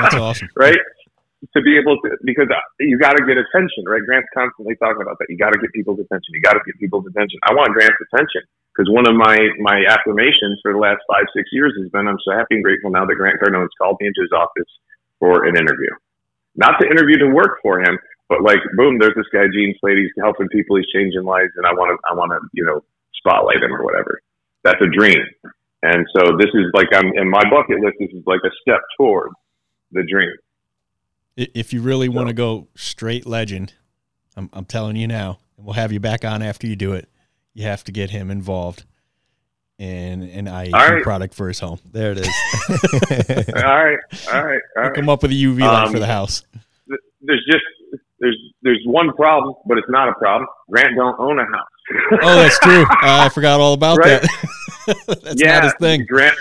That's *laughs* awesome. right? To be able to, because you got to get attention, right? Grant's constantly talking about that. You got to get people's attention. You got to get people's attention. I want Grant's attention because one of my my affirmations for the last five six years has been I'm so happy and grateful now that Grant Cardone's called me into his office for an interview, not to interview to work for him, but like boom, there's this guy Gene Slade. He's helping people. He's changing lives, and I want to I want to you know spotlight him or whatever. That's a dream. And so this is like I'm in my bucket list. This is like a step toward the dream. I- If you really want to go straight legend, I'm, I'm telling you now, and we'll have you back on after you do it. You have to get him involved in an IAQ All right. product for his home. There it is. *laughs* all right, all right, all Hook right. him up with a UV light Um, for the house. There's just there's there's one problem, but it's not a problem. Grant don't own a house. Oh, that's true. Uh, *laughs* I forgot all about Right. that. *laughs* that's yeah, not his thing. Grant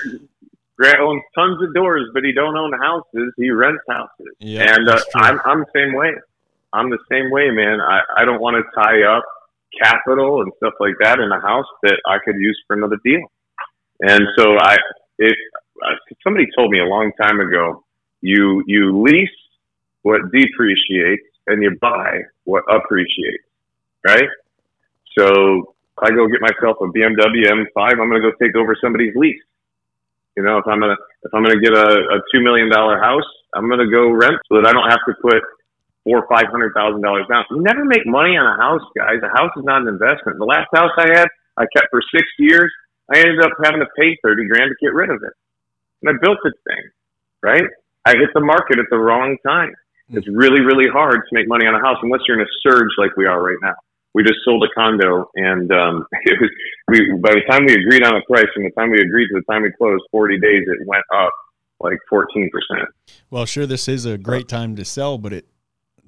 Grant owns tons of doors, but he don't own houses. He rents houses. Yeah, and uh. I'm I'm the same way. I'm the same way, man. I, I don't want to tie up capital and stuff like that in a house that I could use for another deal. And so I, if uh, somebody told me a long time ago, you you lease what depreciates and you buy what appreciates, right? So I go get myself a BMW M5. I'm going to go take over somebody's lease. You know, if I'm gonna if I'm gonna get a, a two million dollar house, I'm gonna go rent so that I don't have to put four or five hundred thousand dollars down. You never make money on a house, guys. A house is not an investment. The last house I had, I kept for six years. I ended up having to pay thirty grand to get rid of it, and I built this thing. Right? I hit the market at the wrong time. Hmm. It's really, really hard to make money on a house unless you're in a surge like we are right now. We just sold a condo, and um, *laughs* it was we. By the time we agreed on a price, from the time we agreed to the time we closed, forty days, it went up like fourteen percent. Well, sure, this is a great time to sell, but it,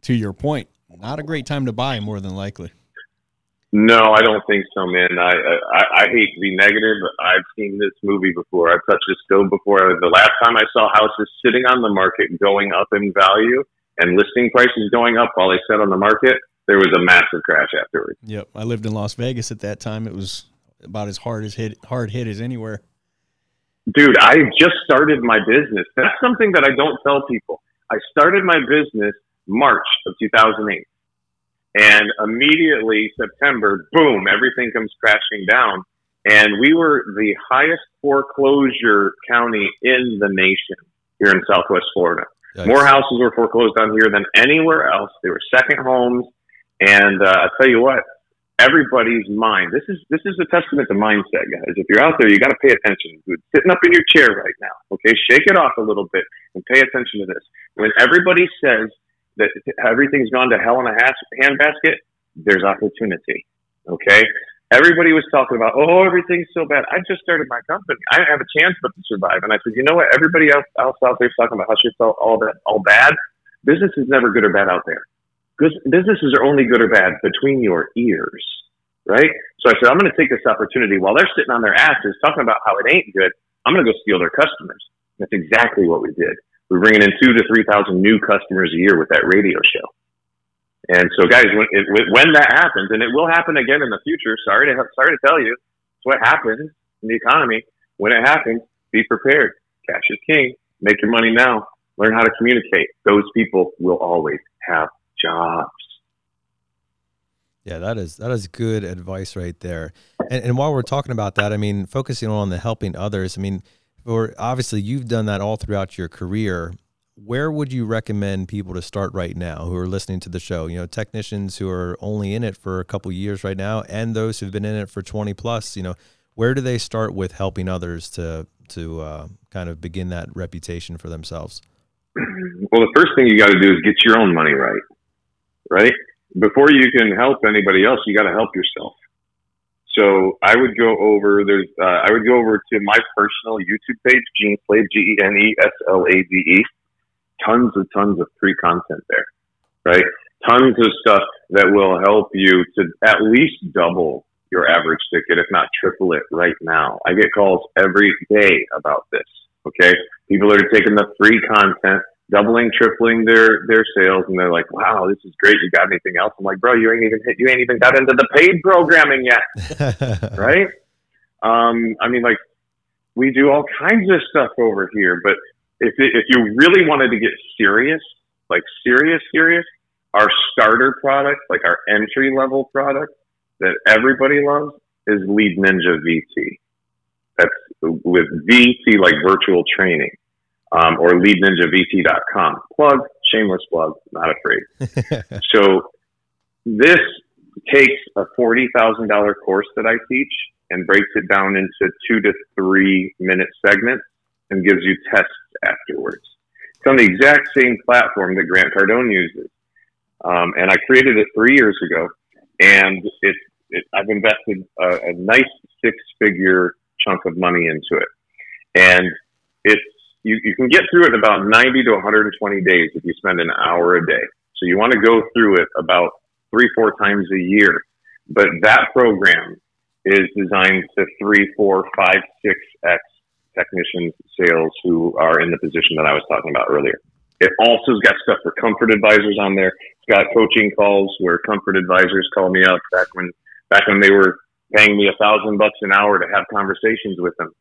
to your point, not a great time to buy, more than likely. No, I don't think so, man. I, I I hate to be negative, but I've seen this movie before. I've touched this stove before. The last time I saw houses sitting on the market going up in value and listing prices going up while they sat on the market, there was a massive crash afterwards. Yep, I lived in Las Vegas at that time. It was about as hard as hit hard hit as anywhere. Dude, I just started my business. That's something that I don't tell people. I started my business March of 2008. And immediately September, boom, everything comes crashing down. And we were the highest foreclosure county in the nation here in Southwest Florida. Yikes. More houses were foreclosed on here than anywhere else. They were second homes. And uh, I tell you what, everybody's mind. This is this is a testament to mindset, guys. If you're out there, you got to pay attention. Sitting up in your chair right now, okay, shake it off a little bit and pay attention to this. When everybody says that everything's gone to hell in a handbasket, there's opportunity. Okay, everybody was talking about, oh, everything's so bad. I just started my company. I didn't have a chance but to survive. And I said, you know what? Everybody else, else out there is talking about how shit's all, all that all bad. Business is never good or bad out there. Bus- Businesses are only good or bad between your ears, right? So I said, I'm going to take this opportunity while they're sitting on their asses talking about how it ain't good. I'm going to go steal their customers. That's exactly what we did. We're bringing in two to 3,000 new customers a year with that radio show. And so, guys, when, it, when that happens, and it will happen again in the future, sorry to sorry to tell you, it's what happens in the economy. When it happens, be prepared. Cash is king. Make your money now. Learn how to communicate. Those people will always have jobs. Yeah, that is that is good advice right there. And, and while we're talking about that, I mean, focusing on the helping others. I mean, or obviously you've done that all throughout your career. Where would you recommend people to start right now who are listening to the show? You know, technicians who are only in it for a couple years right now, and those who've been in it for twenty plus. You know, where do they start with helping others to to uh, kind of begin that reputation for themselves? *clears throat* Well, the first thing you got to do is get your own money right, right? Before you can help anybody else, you got to help yourself. So I would go over there's uh, I would go over to my personal YouTube page, Gene Slade, G E N E S L A D E. Tons of tons of free content there, right? Tons of stuff that will help you to at least double your average ticket, if not triple it right now. I get calls every day about this. Okay. People are taking the free content, doubling, tripling their, their sales. And they're like, wow, this is great. You got anything else? I'm like, bro, you ain't even hit, you ain't even got into the paid programming yet. *laughs* right. Um, I mean, like we do all kinds of stuff over here, but if, it, if you really wanted to get serious, like serious, serious, our starter product, like our entry level product, that everybody loves is Lead Ninja VT. That's with VT like virtual training, um, or leadninjavt.com. Plug, shameless plug, not afraid. *laughs* so this takes a forty thousand dollar course that I teach and breaks it down into two to three minute segments and gives you tests afterwards. It's on the exact same platform that Grant Cardone uses. Um, and I created it three years ago, and it's it, I've invested a, a nice six figure chunk of money into it. And it's, you, you can get through it in about 90 to 120 days if you spend an hour a day. So you want to go through it about three, four times a year. But that program is designed to three, four, five, six X technicians sales who are in the position that I was talking about earlier. It also has got stuff for comfort advisors on there. It's got coaching calls where comfort advisors call me up back when back when they were paying me a thousand bucks an hour to have conversations with them.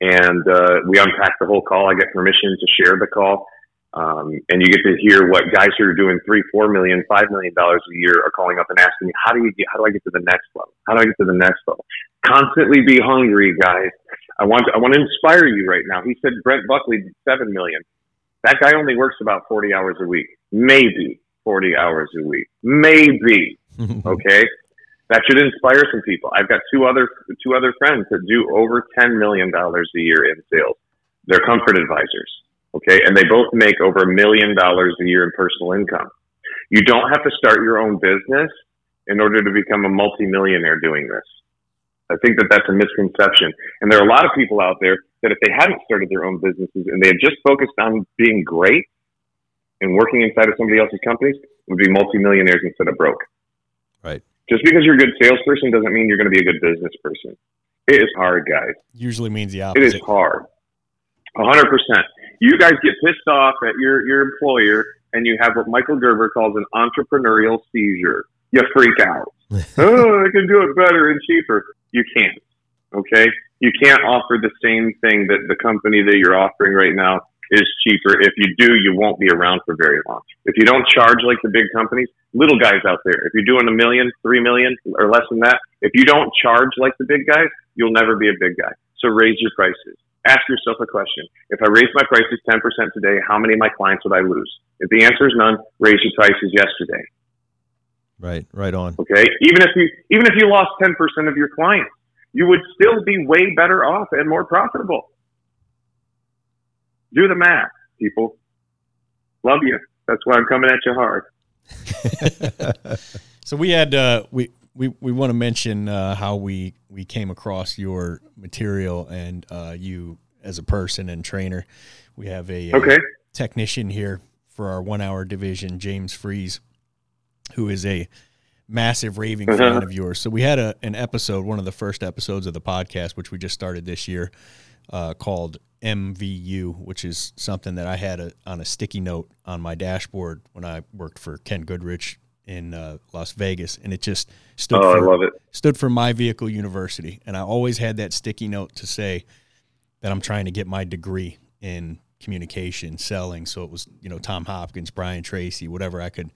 And uh, we unpack the whole call. I get permission to share the call. Um, and you get to hear what guys who are doing three, four million, five million dollars a year are calling up and asking me, how do you get, how do I get to the next level? How do I get to the next level? Constantly be hungry, guys. I want to, I want to inspire you right now. He said Brent Buckley, seven million. That guy only works about 40 hours a week, maybe 40 hours a week, maybe. *laughs* okay that should inspire some people. I've got two other two other friends that do over ten million dollars a year in sales. They're comfort advisors, okay, and they both make over a million dollars a year in personal income. You don't have to start your own business in order to become a multimillionaire doing this. I think that that's a misconception, and there are a lot of people out there that if they hadn't started their own businesses and they had just focused on being great and working inside of somebody else's companies, would be multimillionaires instead of broke. Right. Just because you're a good salesperson doesn't mean you're going to be a good business person. It is hard, guys. Usually means the opposite. It is hard. A hundred percent. You guys get pissed off at your, your employer and you have what Michael Gerber calls an entrepreneurial seizure. You freak out. *laughs* oh, I can do it better and cheaper. You can't. Okay? You can't offer the same thing that the company that you're offering right now is cheaper. If you do, you won't be around for very long. If you don't charge like the big companies, little guys out there, if you're doing a million, three million, or less than that, if you don't charge like the big guys, you'll never be a big guy. So raise your prices. Ask yourself a question. If I raise my prices 10% today, how many of my clients would I lose? If the answer is none, raise your prices yesterday. Right, right on. Okay. Even if you even if you lost 10% of your clients, you would still be way better off and more profitable. Do the math, people. Love you. That's why I'm coming at you hard. *laughs* so we had uh, we we, we want to mention uh, how we we came across your material and uh, you as a person and trainer. We have a, okay. a technician here for our one hour division, James Freeze, who is a massive raving uh-huh. fan of yours. So we had a, an episode, one of the first episodes of the podcast, which we just started this year, uh, called MVU, which is something that I had a, on a sticky note on my dashboard when I worked for Ken Goodrich in uh, Las Vegas, and it just stood. Oh, for, I love it. Stood for my vehicle university, and I always had that sticky note to say that I'm trying to get my degree in communication, selling. So it was you know Tom Hopkins, Brian Tracy, whatever I could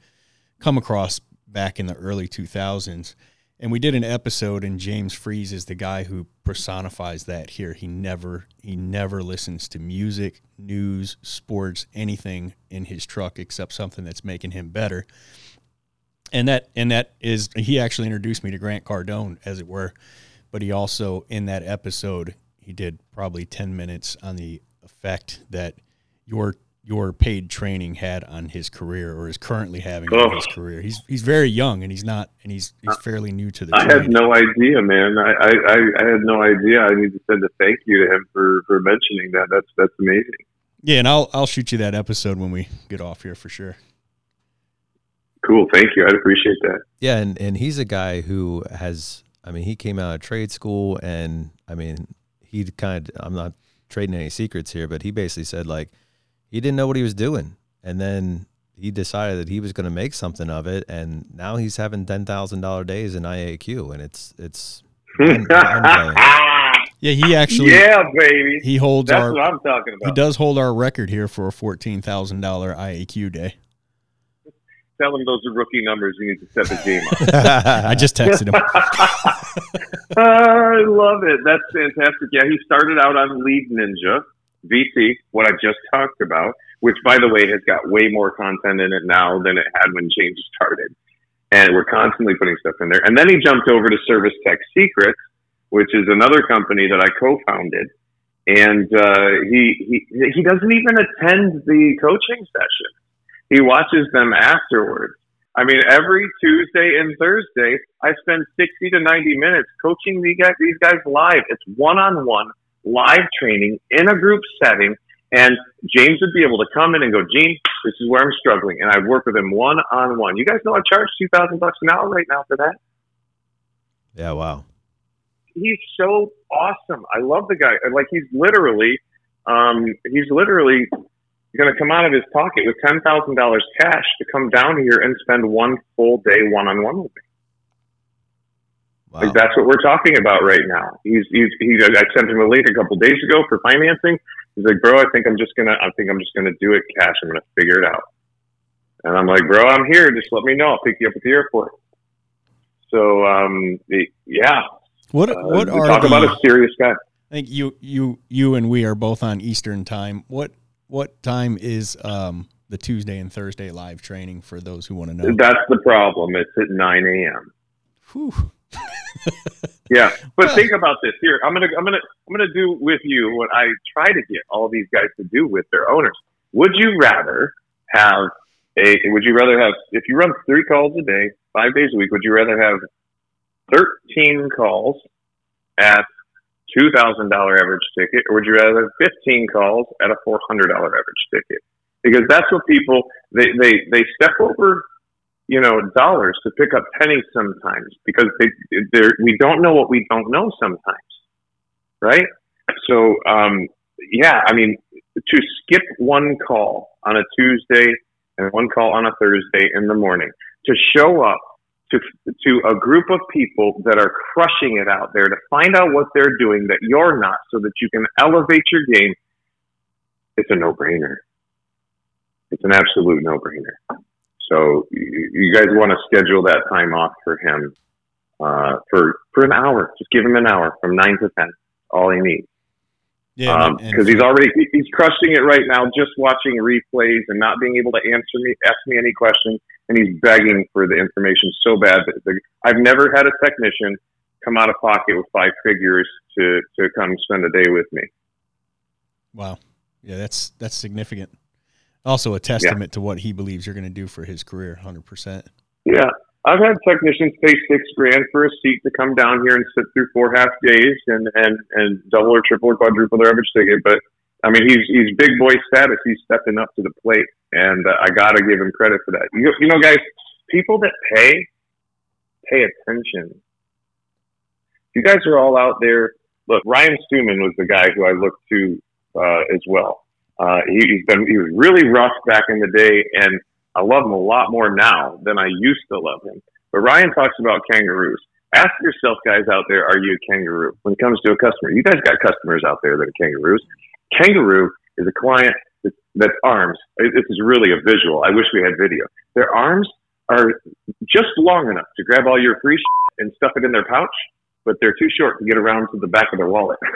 come across back in the early 2000s. And we did an episode, and James Freeze is the guy who personifies that here. He never he never listens to music, news, sports, anything in his truck except something that's making him better. And that and that is he actually introduced me to Grant Cardone, as it were. But he also in that episode he did probably ten minutes on the effect that your your paid training had on his career or is currently having on Oh. his career. He's he's very young and he's not and he's he's fairly new to the I trade. had no idea, man. I, I, I, I had no idea. I need to send a thank you to him for, for mentioning that. That's that's amazing. yeah, and I'll I'll shoot you that episode when we get off here for sure. Cool. Thank you. I'd appreciate that. Yeah, and and he's a guy who has. I mean, he came out of trade school, and I mean, he kind of. I'm not trading any secrets here, but he basically said like he didn't know what he was doing, and then he decided that he was going to make something of it, and now he's having ten thousand dollar days in IAQ, and it's it's. mind- mind-blowing. *laughs* Yeah, he actually yeah, baby. he holds That's our what I'm talking about. he does hold our record here for a fourteen thousand dollar IAQ day. Tell him those are rookie numbers. You need to set the *laughs* game up. I just texted him. *laughs* I love it. That's fantastic. Yeah, he started out on Lead Ninja, VT, what I just talked about, which, by the way, has got way more content in it now than it had when James started. And we're constantly putting stuff in there. And then he jumped over to Service Tech Secrets, which is another company that I co-founded. And uh, he, he he doesn't even attend the coaching session. He watches them afterwards. I mean, every Tuesday and Thursday, I spend 60 to 90 minutes coaching these guys, these guys live. It's one on one live training in a group setting. And James would be able to come in and go, Gene, this is where I'm struggling. And I'd work with him one on one. You guys know I charge 2000 bucks an hour right now for that. yeah, wow. He's so awesome. I love the guy. Like he's literally, um, he's literally going to come out of his pocket with ten thousand dollars cash to come down here and spend one full day one on one with me. Wow. Like that's what we're talking about right now. He's he's he. I sent him a link a couple days ago for financing. He's like, bro, I think I'm just gonna. I think I'm just gonna do it cash. I'm gonna figure it out. And I'm like, bro, I'm here. Just let me know. I'll pick you up at the airport. So, um, the, yeah. What Uh, what we are talk the, about a serious guy? I think you you you and we are both on Eastern time. What what time is um the Tuesday and Thursday live training for those who want to know? That's the problem. It's at 9 a.m. Whew. Yeah, but Well- think about this. Here, I'm gonna, I'm gonna, I'm gonna do with you what I try to get all these guys to do with their owners. Would you rather have a? Would you rather have if you run three calls a day, five days a week? Would you rather have 13 calls at two thousand dollar average ticket, or would you rather have 15 calls at a four hundred dollar average ticket? Because that's what people they they they step over you know, dollars to pick up pennies sometimes because they, they're, we don't know what we don't know sometimes, right? So, um, yeah, I mean, to skip one call on a Tuesday and one call on a Thursday in the morning, to show up to to a group of people that are crushing it out there, to find out what they're doing that you're not, so that you can elevate your game. It's a no brainer. It's an absolute no brainer. So you, guys want to schedule that time off for him uh, for for an hour. Just give him an hour from nine to ten. All he needs Yeah, because and- he's already he's crushing it right now. Just watching replays and not being able to answer me, ask me any questions, and he's begging for the information so bad that I've never had a technician come out of pocket with five figures to to come spend a day with me. wow. Yeah, that's that's significant. Also a testament to what he believes you're going to do for his career, hundred percent. Yeah. I've had technicians pay six grand for a seat to come down here and sit through four half days and, and, and double or triple or quadruple their average ticket. But I mean, he's, he's big boy status. He's stepping up to the plate and uh, I got to give him credit for that. You, you know, guys, people that pay, pay attention. You guys are all out there. look, Ryan Stewman was the guy who I looked to uh, as well. Uh, he, he's been he was really rough back in the day, and I love him a lot more now than I used to love him. But Ryan talks about kangaroos. Ask yourself, guys out there, are you a kangaroo when it comes to a customer? You guys got customers out there that are kangaroos. Kangaroo is a client that's, that's arms. This is really a visual. I wish we had video. Their arms are just long enough to grab all your free and stuff it in their pouch, but they're too short to get around to the back of their wallet. *laughs*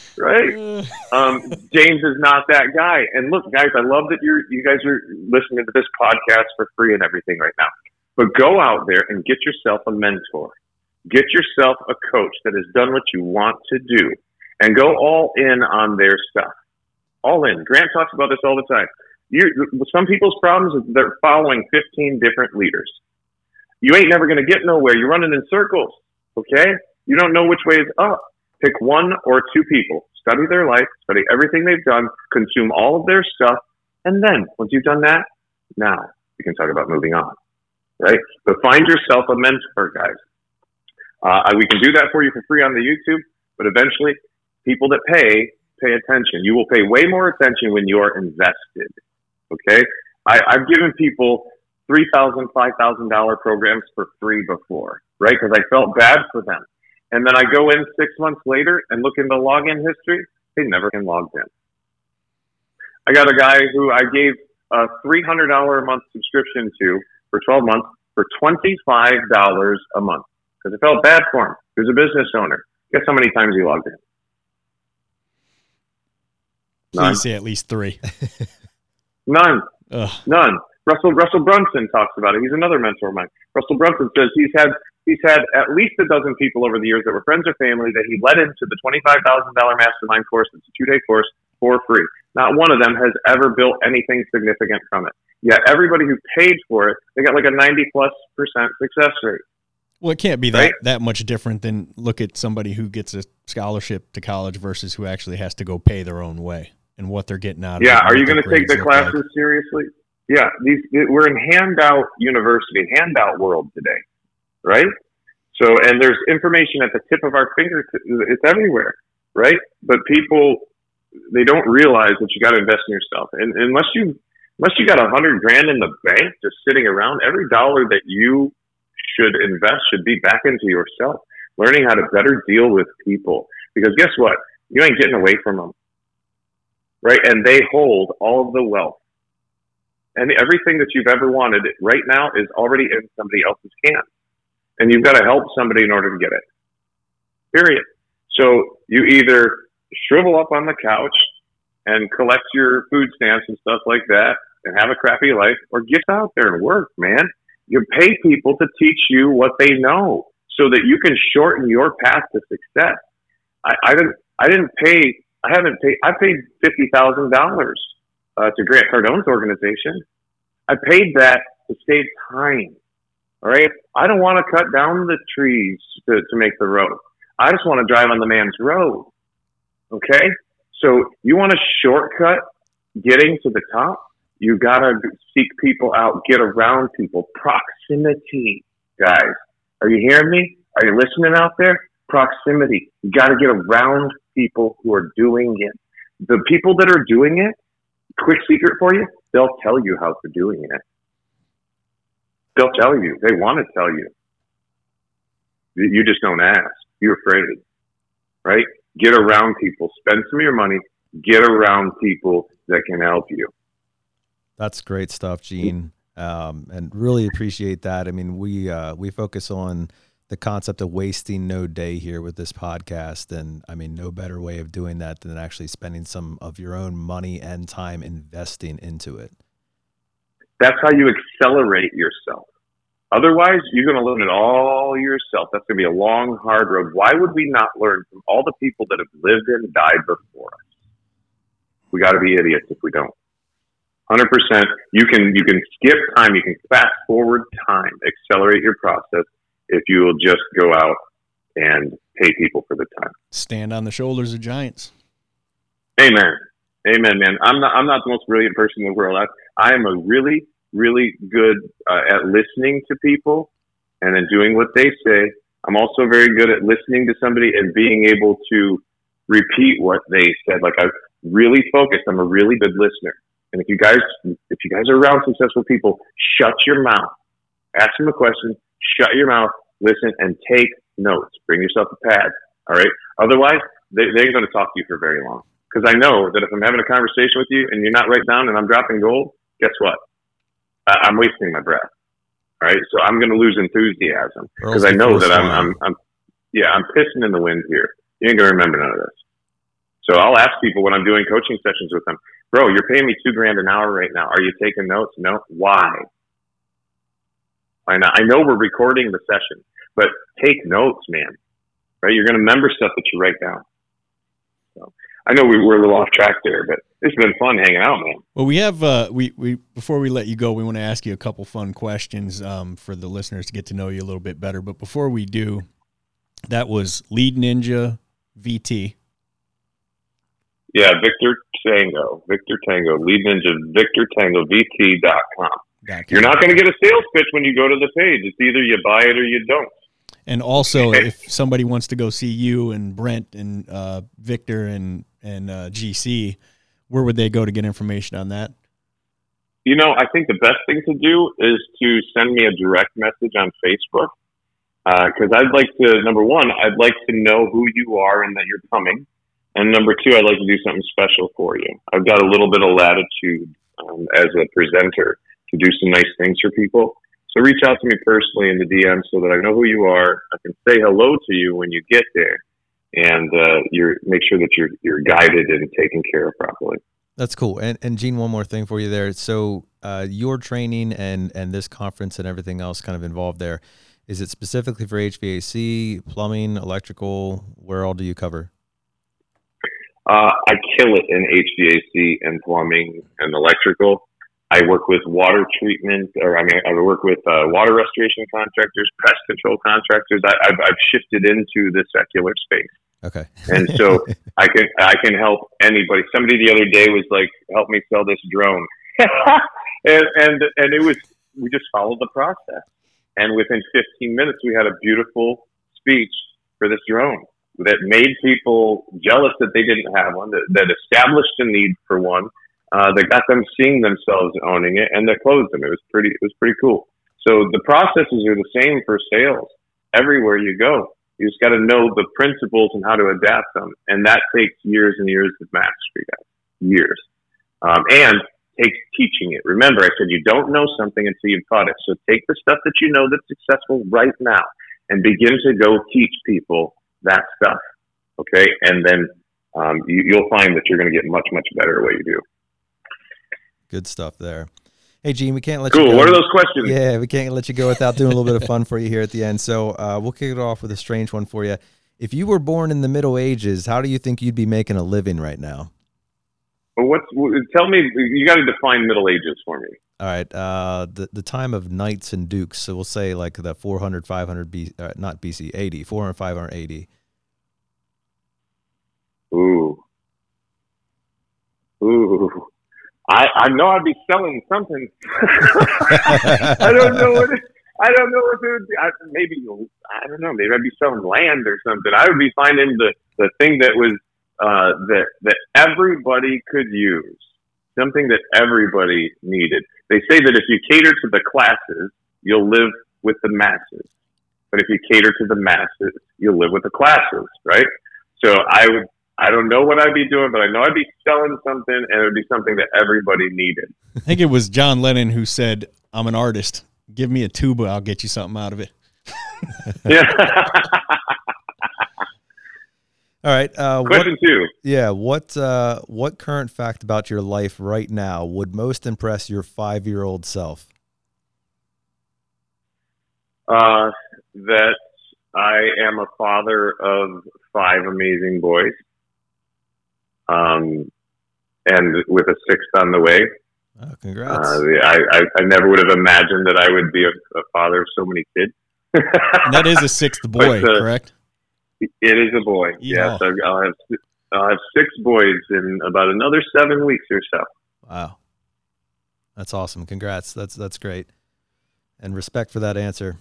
*laughs* right? Um, James is not that guy. And look, guys, I love that you're you guys are listening to this podcast for free and everything right now. But go out there and get yourself a mentor. Get yourself a coach that has done what you want to do and go all in on their stuff. All in. Grant talks about this all the time. you some people's problems is they're following 15 different leaders. You ain't never to get nowhere. You're running in circles. Okay? You don't know which way is up. Pick one or two people. Study their life. Study everything they've done. Consume all of their stuff. And then, once you've done that, now you can talk about moving on. Right? But find yourself a mentor, guys. Uh, we can do that for you for free on the YouTube, but eventually, people that pay pay attention. You will pay way more attention when you are invested. Okay? I, I've given people three thousand, five thousand dollar programs for free before, right? Because I felt bad for them. And then I go in six months later and look in the login history. They never can logged in. I got a guy who I gave a three hundred dollar a month subscription to for twelve months for twenty five dollars a month because I felt bad for him. He was a business owner. Guess how many times he logged in? None. Please say at least three. None. Ugh. None. Russell Russell Brunson talks about it. He's another mentor of mine. Russell Brunson says he's had he's had at least a dozen people over the years that were friends or family that he led into the twenty five thousand dollar mastermind course. It's a two day course for free. Not one of them has ever built anything significant from it. Yet everybody who paid for it, they got like a ninety plus percent success rate. Well, it can't be that, right? that much different than look at somebody who gets a scholarship to college versus who actually has to go pay their own way and what they're getting out yeah, of it. Yeah, are you going to take the classes like. seriously? Yeah, these we're in handout university, handout world today, right? So, and there's information at the tip of our fingertips. It's everywhere, right? But people, they don't realize that you got to invest in yourself. And unless you, unless you got a hundred grand in the bank just sitting around, every dollar that you should invest should be back into yourself, learning how to better deal with people. Because guess what? You ain't getting away from them, right? And they hold all of the wealth and everything that you've ever wanted right now is already in somebody else's can. And you've got to help somebody in order to get it. Period. So you either shrivel up on the couch and collect your food stamps and stuff like that and have a crappy life or get out there and work, man. You pay people to teach you what they know so that you can shorten your path to success. I, I didn't, I didn't pay, I haven't paid, I paid $50,000 uh, to Grant Cardone's organization. I paid that to save time. All right. I don't want to cut down the trees to, to make the road. I just want to drive on the man's road. Okay. So you want a shortcut getting to the top? You got to seek people out, get around people. Proximity, guys. Are you hearing me? Are you listening out there? Proximity. You got to get around people who are doing it. The people that are doing it quick secret for you they'll tell you how they're doing it. They'll tell you. They want to tell you. You just don't ask. You're afraid, right? Get around people. Spend some of your money. Get around people that can help you. That's great stuff, Gene, um, and really appreciate that. I mean, we uh, we focus on the concept of wasting no day here with this podcast. And I mean, no better way of doing that than actually spending some of your own money and time investing into it. That's how you accelerate yourself. Otherwise, you're going to learn it all yourself. That's going to be a long, hard road. Why would we not learn from all the people that have lived and died before us? We got to be idiots if we don't. 100%. You can, you can skip time. You can fast forward time, accelerate your process if you will just go out and pay people for the time. Stand on the shoulders of giants. Amen. Amen, man. I'm not. I'm not the most brilliant person in the world. I, I am a really, really good uh, at listening to people and then doing what they say I'm also very good at listening to somebody and being able to repeat what they said. Like I'm really focused. I'm a really good listener. And if you guys, if you guys are around successful people, shut your mouth. Ask them a question. Shut your mouth. Listen and take notes. Bring yourself a pad. All right. Otherwise, they, they ain't going to talk to you for very long. Because I know that if I'm having a conversation with you and you're not writing down and I'm dropping gold, guess what? I, I'm wasting my breath. All right. So I'm going to lose enthusiasm because I know that I'm, I'm, I'm, yeah, I'm pissing in the wind here. You ain't going to remember none of this. So I'll ask people when I'm doing coaching sessions with them, bro, you're paying me two grand an hour right now. Are you taking notes? No. Why? I know, I know we're recording the session, but take notes, man. Right? You're going to remember stuff that you write down. So I know we were a little off track there, but it's been fun hanging out, man. Well, we have uh, we we before we let you go, we want to ask you a couple fun questions um, for the listeners to get to know you a little bit better. But before we do, that was Lead Ninja VT. Yeah, Victor Tango, Victor Tango, Lead Ninja, Victor Tango, VT.com. You're not going to get a sales pitch when you go to the page. It's either you buy it or you don't. And also, if somebody wants to go see you and Brent and uh, Victor and and uh, GC, where would they go to get information on that? You know, I think the best thing to do is to send me a direct message on Facebook because uh, I'd like to. Number one, I'd like to know who you are and that you're coming, and number two, I'd like to do something special for you. I've got a little bit of latitude um, as a presenter to do some nice things for people. So reach out to me personally in the DM so that I know who you are. I can say hello to you when you get there, and uh, you're make sure that you're you're guided and taken care of properly. That's cool. And and Gene, one more thing for you there. So uh, your training and and this conference and everything else kind of involved there. Is it specifically for HVAC, plumbing, electrical? Where all do you cover? Uh, I kill it in HVAC and plumbing and electrical. I work with water treatment, or I mean, I work with uh, water restoration contractors, pest control contractors. I, have I've shifted into the secular space. Okay. and so *laughs* I can I can help anybody. Somebody the other day was like, "Help me sell this drone," *laughs* and and and it was we just followed the process, and within 15 minutes we had a beautiful speech for this drone that made people jealous that they didn't have one, that, that established a need for one, uh, that got them seeing themselves owning it, and that closed them. It was pretty. It was pretty cool. So the processes are the same for sales everywhere you go. You just got to know the principles and how to adapt them, and that takes years and years of mastery, guys. Years, um, and takes teaching it. Remember, I said you don't know something until you've taught it. So take the stuff that you know that's successful right now, and begin to go teach people that stuff. Okay, and then um, you, you'll find that you're going to get much much better at what you do. Good stuff there. Hey, Gene, we can't let cool. you go. What are those questions? Yeah, we can't let you go without doing a little bit of fun for you here at the end. So uh, we'll kick it off with a strange one for you. If you were born in the Middle Ages, how do you think you'd be making a living right now? Well, what's tell me? You got to define Middle Ages for me. All right, uh, the the time of knights and dukes. So we'll say like the 400, 500 B, uh, not BC, AD, 400, 500, AD. Ooh, ooh. I, I know I'd be selling something. *laughs* I don't know what I don't know what it would be. I, maybe I don't know. Maybe I'd be selling land or something. I would be finding the the thing that was uh, that that everybody could use, something that everybody needed. They say that if you cater to the classes, you'll live with the masses. But if you cater to the masses, you'll live with the classes, right? So I would I don't know what I'd be doing, but I know I'd be selling something, and it would be something that everybody needed. I think it was John Lennon who said, "I'm an artist. Give me a tuba, I'll get you something out of it." *laughs* yeah. *laughs* All right. Uh, Question what, two. Yeah. What uh, What current fact about your life right now would most impress your five year old self? Uh, that I am a father of five amazing boys um, and with a sixth on the way. Oh, congrats! Uh, I, I, I never would have imagined that I would be a, a father of so many kids. that is a sixth *laughs* boy, but, uh, correct? It is a boy. Yeah. Yes, I'll have I'll have six boys in about another seven weeks or so. Wow, that's awesome! Congrats. That's that's great, and respect for that answer.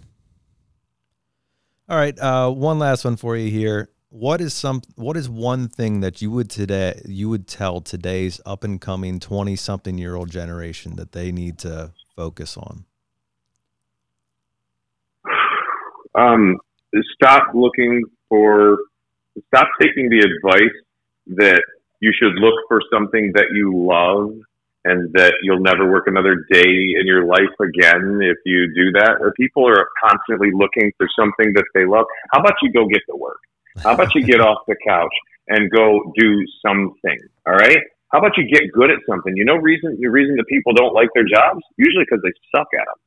All right, uh, one last one for you here. What is some? What is one thing that you would today you would tell today's up and coming twenty something year old generation that they need to focus on? Um, stop looking for, stop taking the advice that you should look for something that you love and that you'll never work another day in your life again if you do that. Or people are constantly looking for something that they love. How about you go get to work? How about you get off the couch and go do something? All right. How about you get good at something? You know, reason the reason that people don't like their jobs usually because they suck at them,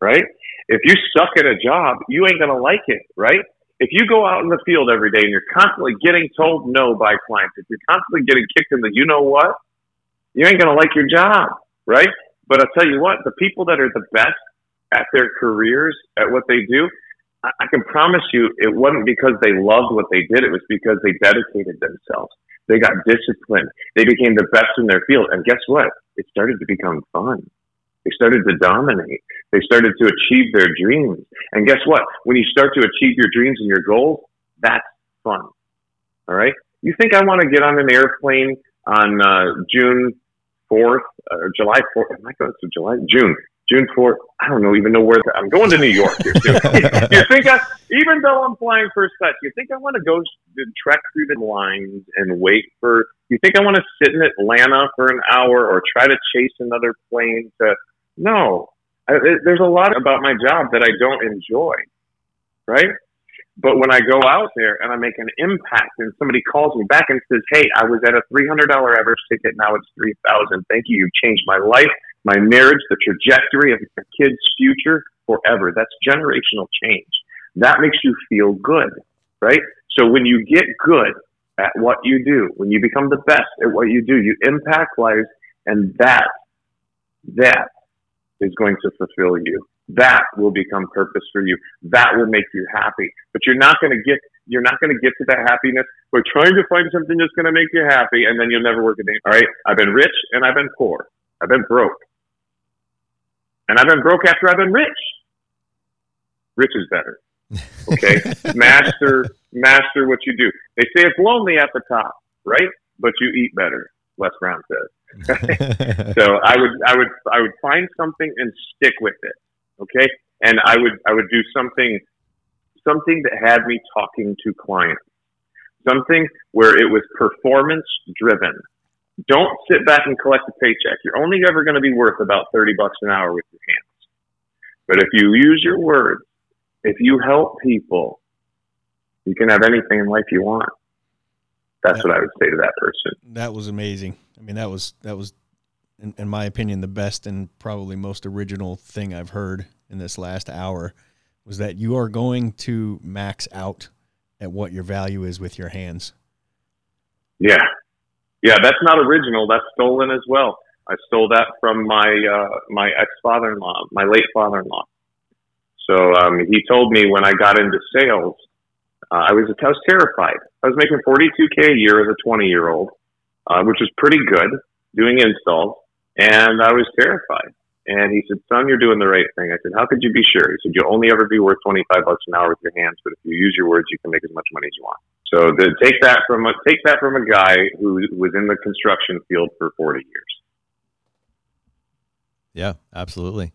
right? If you suck at a job, you ain't gonna like it, right? If you go out in the field every day and you're constantly getting told no by clients, if you're constantly getting kicked in the, you know what, you ain't gonna like your job, right? But I'll tell you what, the people that are the best at their careers, at what they do, I, can promise you, it wasn't because they loved what they did. It was because they dedicated themselves. They got disciplined. They became the best in their field. And guess what? It started to become fun. They started to dominate. They started to achieve their dreams. And guess what? When you start to achieve your dreams and your goals, that's fun. All right. You think I want to get on an airplane on uh, June 4th or July 4th? Am I going to July? June. June 4th. I don't know even know where the, I'm going to New York here *laughs* you think I, even though I'm flying first class, you think I want to go trek through the lines and wait for, you think I want to sit in Atlanta for an hour or try to chase another plane to, no. I, there's a lot about my job that I don't enjoy. Right. But when I go out there and I make an impact and somebody calls me back and says, Hey, I was at a $300 average ticket. Now it's 3000 Thank you. You've changed my life my marriage, the trajectory of your kid's future forever. That's generational change. That makes you feel good, right? So when you get good at what you do, when you become the best at what you do, you impact lives and that, that is going to fulfill you. That will become purpose for you. That will make you happy. But you're not going to get you're not going to get to that happiness by trying to find something that's going to make you happy, and then you'll never work a day. All right, I've been rich and I've been poor. I've been broke. And I've been broke after I've been rich. Rich is better. Okay. *laughs* master, master what you do. They say it's lonely at the top, right? But you eat better. Les Brown says. *laughs* so I would, I would, I would find something and stick with it. Okay. And I would, I would do something, something that had me talking to clients, something where it was performance driven don't sit back and collect a paycheck. You're only ever going to be worth about 30 bucks an hour with your hands. But if you use your words, if you help people, you can have anything in life you want. That's that, what I would say to that person. That was amazing. I mean, that was, that was, in, in my opinion, the best and probably most original thing I've heard in this last hour was that you are going to max out at what your value is with your hands. Yeah, yeah, that's not original. That's stolen as well. I stole that from my uh, my ex father in law, my late father in law. So um, he told me when I got into sales, uh, I was I was terrified. I was making 42k a year as a 20 year old, uh, which was pretty good doing installs, and I was terrified. And he said, "Son, you're doing the right thing." I said, "How could you be sure?" He said, "You'll only ever be worth 25 bucks an hour with your hands, but if you use your words, you can make as much money as you want." So to take that from a, take that from a guy who was in the construction field for 40 years. Yeah, absolutely.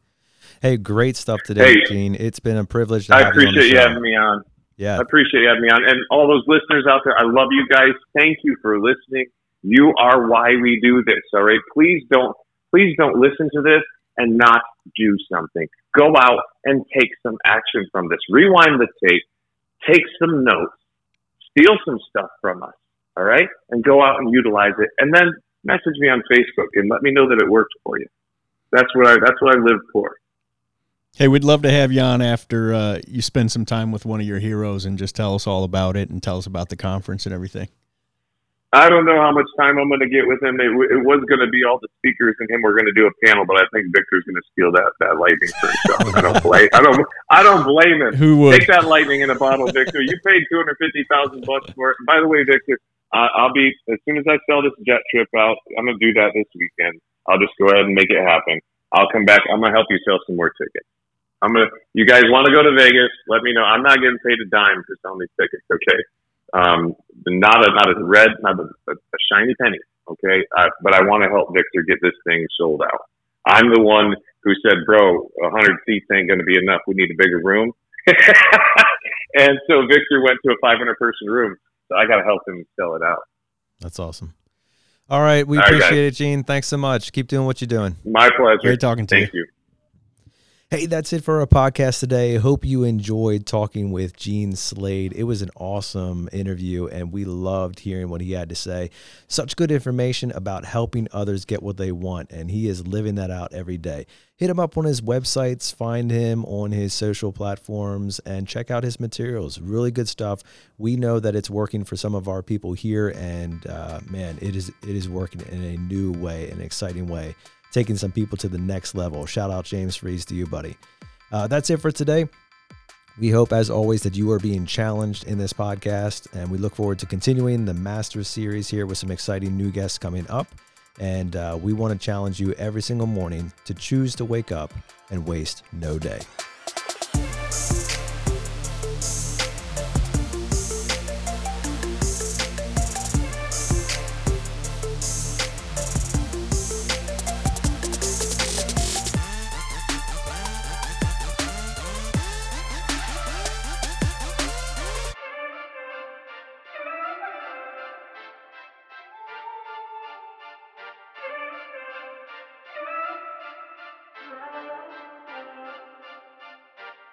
Hey, great stuff today, hey, Gene. It's been a privilege. I appreciate you, you having me on. Yeah, I appreciate you having me on, and all those listeners out there. I love you guys. Thank you for listening. You are why we do this. All right, please don't please don't listen to this and not do something. Go out and take some action from this. Rewind the tape. Take some notes steal some stuff from us, all right, and go out and utilize it, and then message me on Facebook and let me know that it worked for you. That's what I that's what I live for. Hey, we'd love to have you on after uh, you spend some time with one of your heroes and just tell us all about it and tell us about the conference and everything. I don't know how much time I'm going to get with him. It, it was going to be all the speakers and him. We're going to do a panel, but I think Victor's going to steal that that lightning for himself. I don't blame. I don't. I don't blame him. Who would take that lightning in a bottle, Victor? You paid two hundred fifty thousand bucks for it. by the way, Victor, uh, I'll be as soon as I sell this jet trip out. I'm going to do that this weekend. I'll just go ahead and make it happen. I'll come back. I'm going to help you sell some more tickets. I'm gonna. You guys want to go to Vegas? Let me know. I'm not getting paid a dime for selling these tickets. Okay. Um, not a not a red, not a, a, a shiny penny. Okay. Uh, but I want to help Victor get this thing sold out. I'm the one who said, "Bro, 100 seats ain't going to be enough. We need a bigger room." *laughs* and so Victor went to a 500 person room. So I got to help him sell it out. That's awesome. All right, we All right, appreciate guys. it, Gene. Thanks so much. Keep doing what you're doing. My pleasure. Great talking to Thank you. you. Hey, that's it for our podcast today. Hope you enjoyed talking with Gene Slade. It was an awesome interview, and we loved hearing what he had to say. Such good information about helping others get what they want, and he is living that out every day. Hit him up on his websites, find him on his social platforms, and check out his materials. Really good stuff. We know that it's working for some of our people here, and uh, man, it is it is working in a new way, an exciting way taking some people to the next level. Shout out James Freeze to you, buddy. Uh, that's it for today. We hope, as always, that you are being challenged in this podcast, and we look forward to continuing the Masters series here with some exciting new guests coming up. And uh, we want to challenge you every single morning to choose to wake up and waste no day.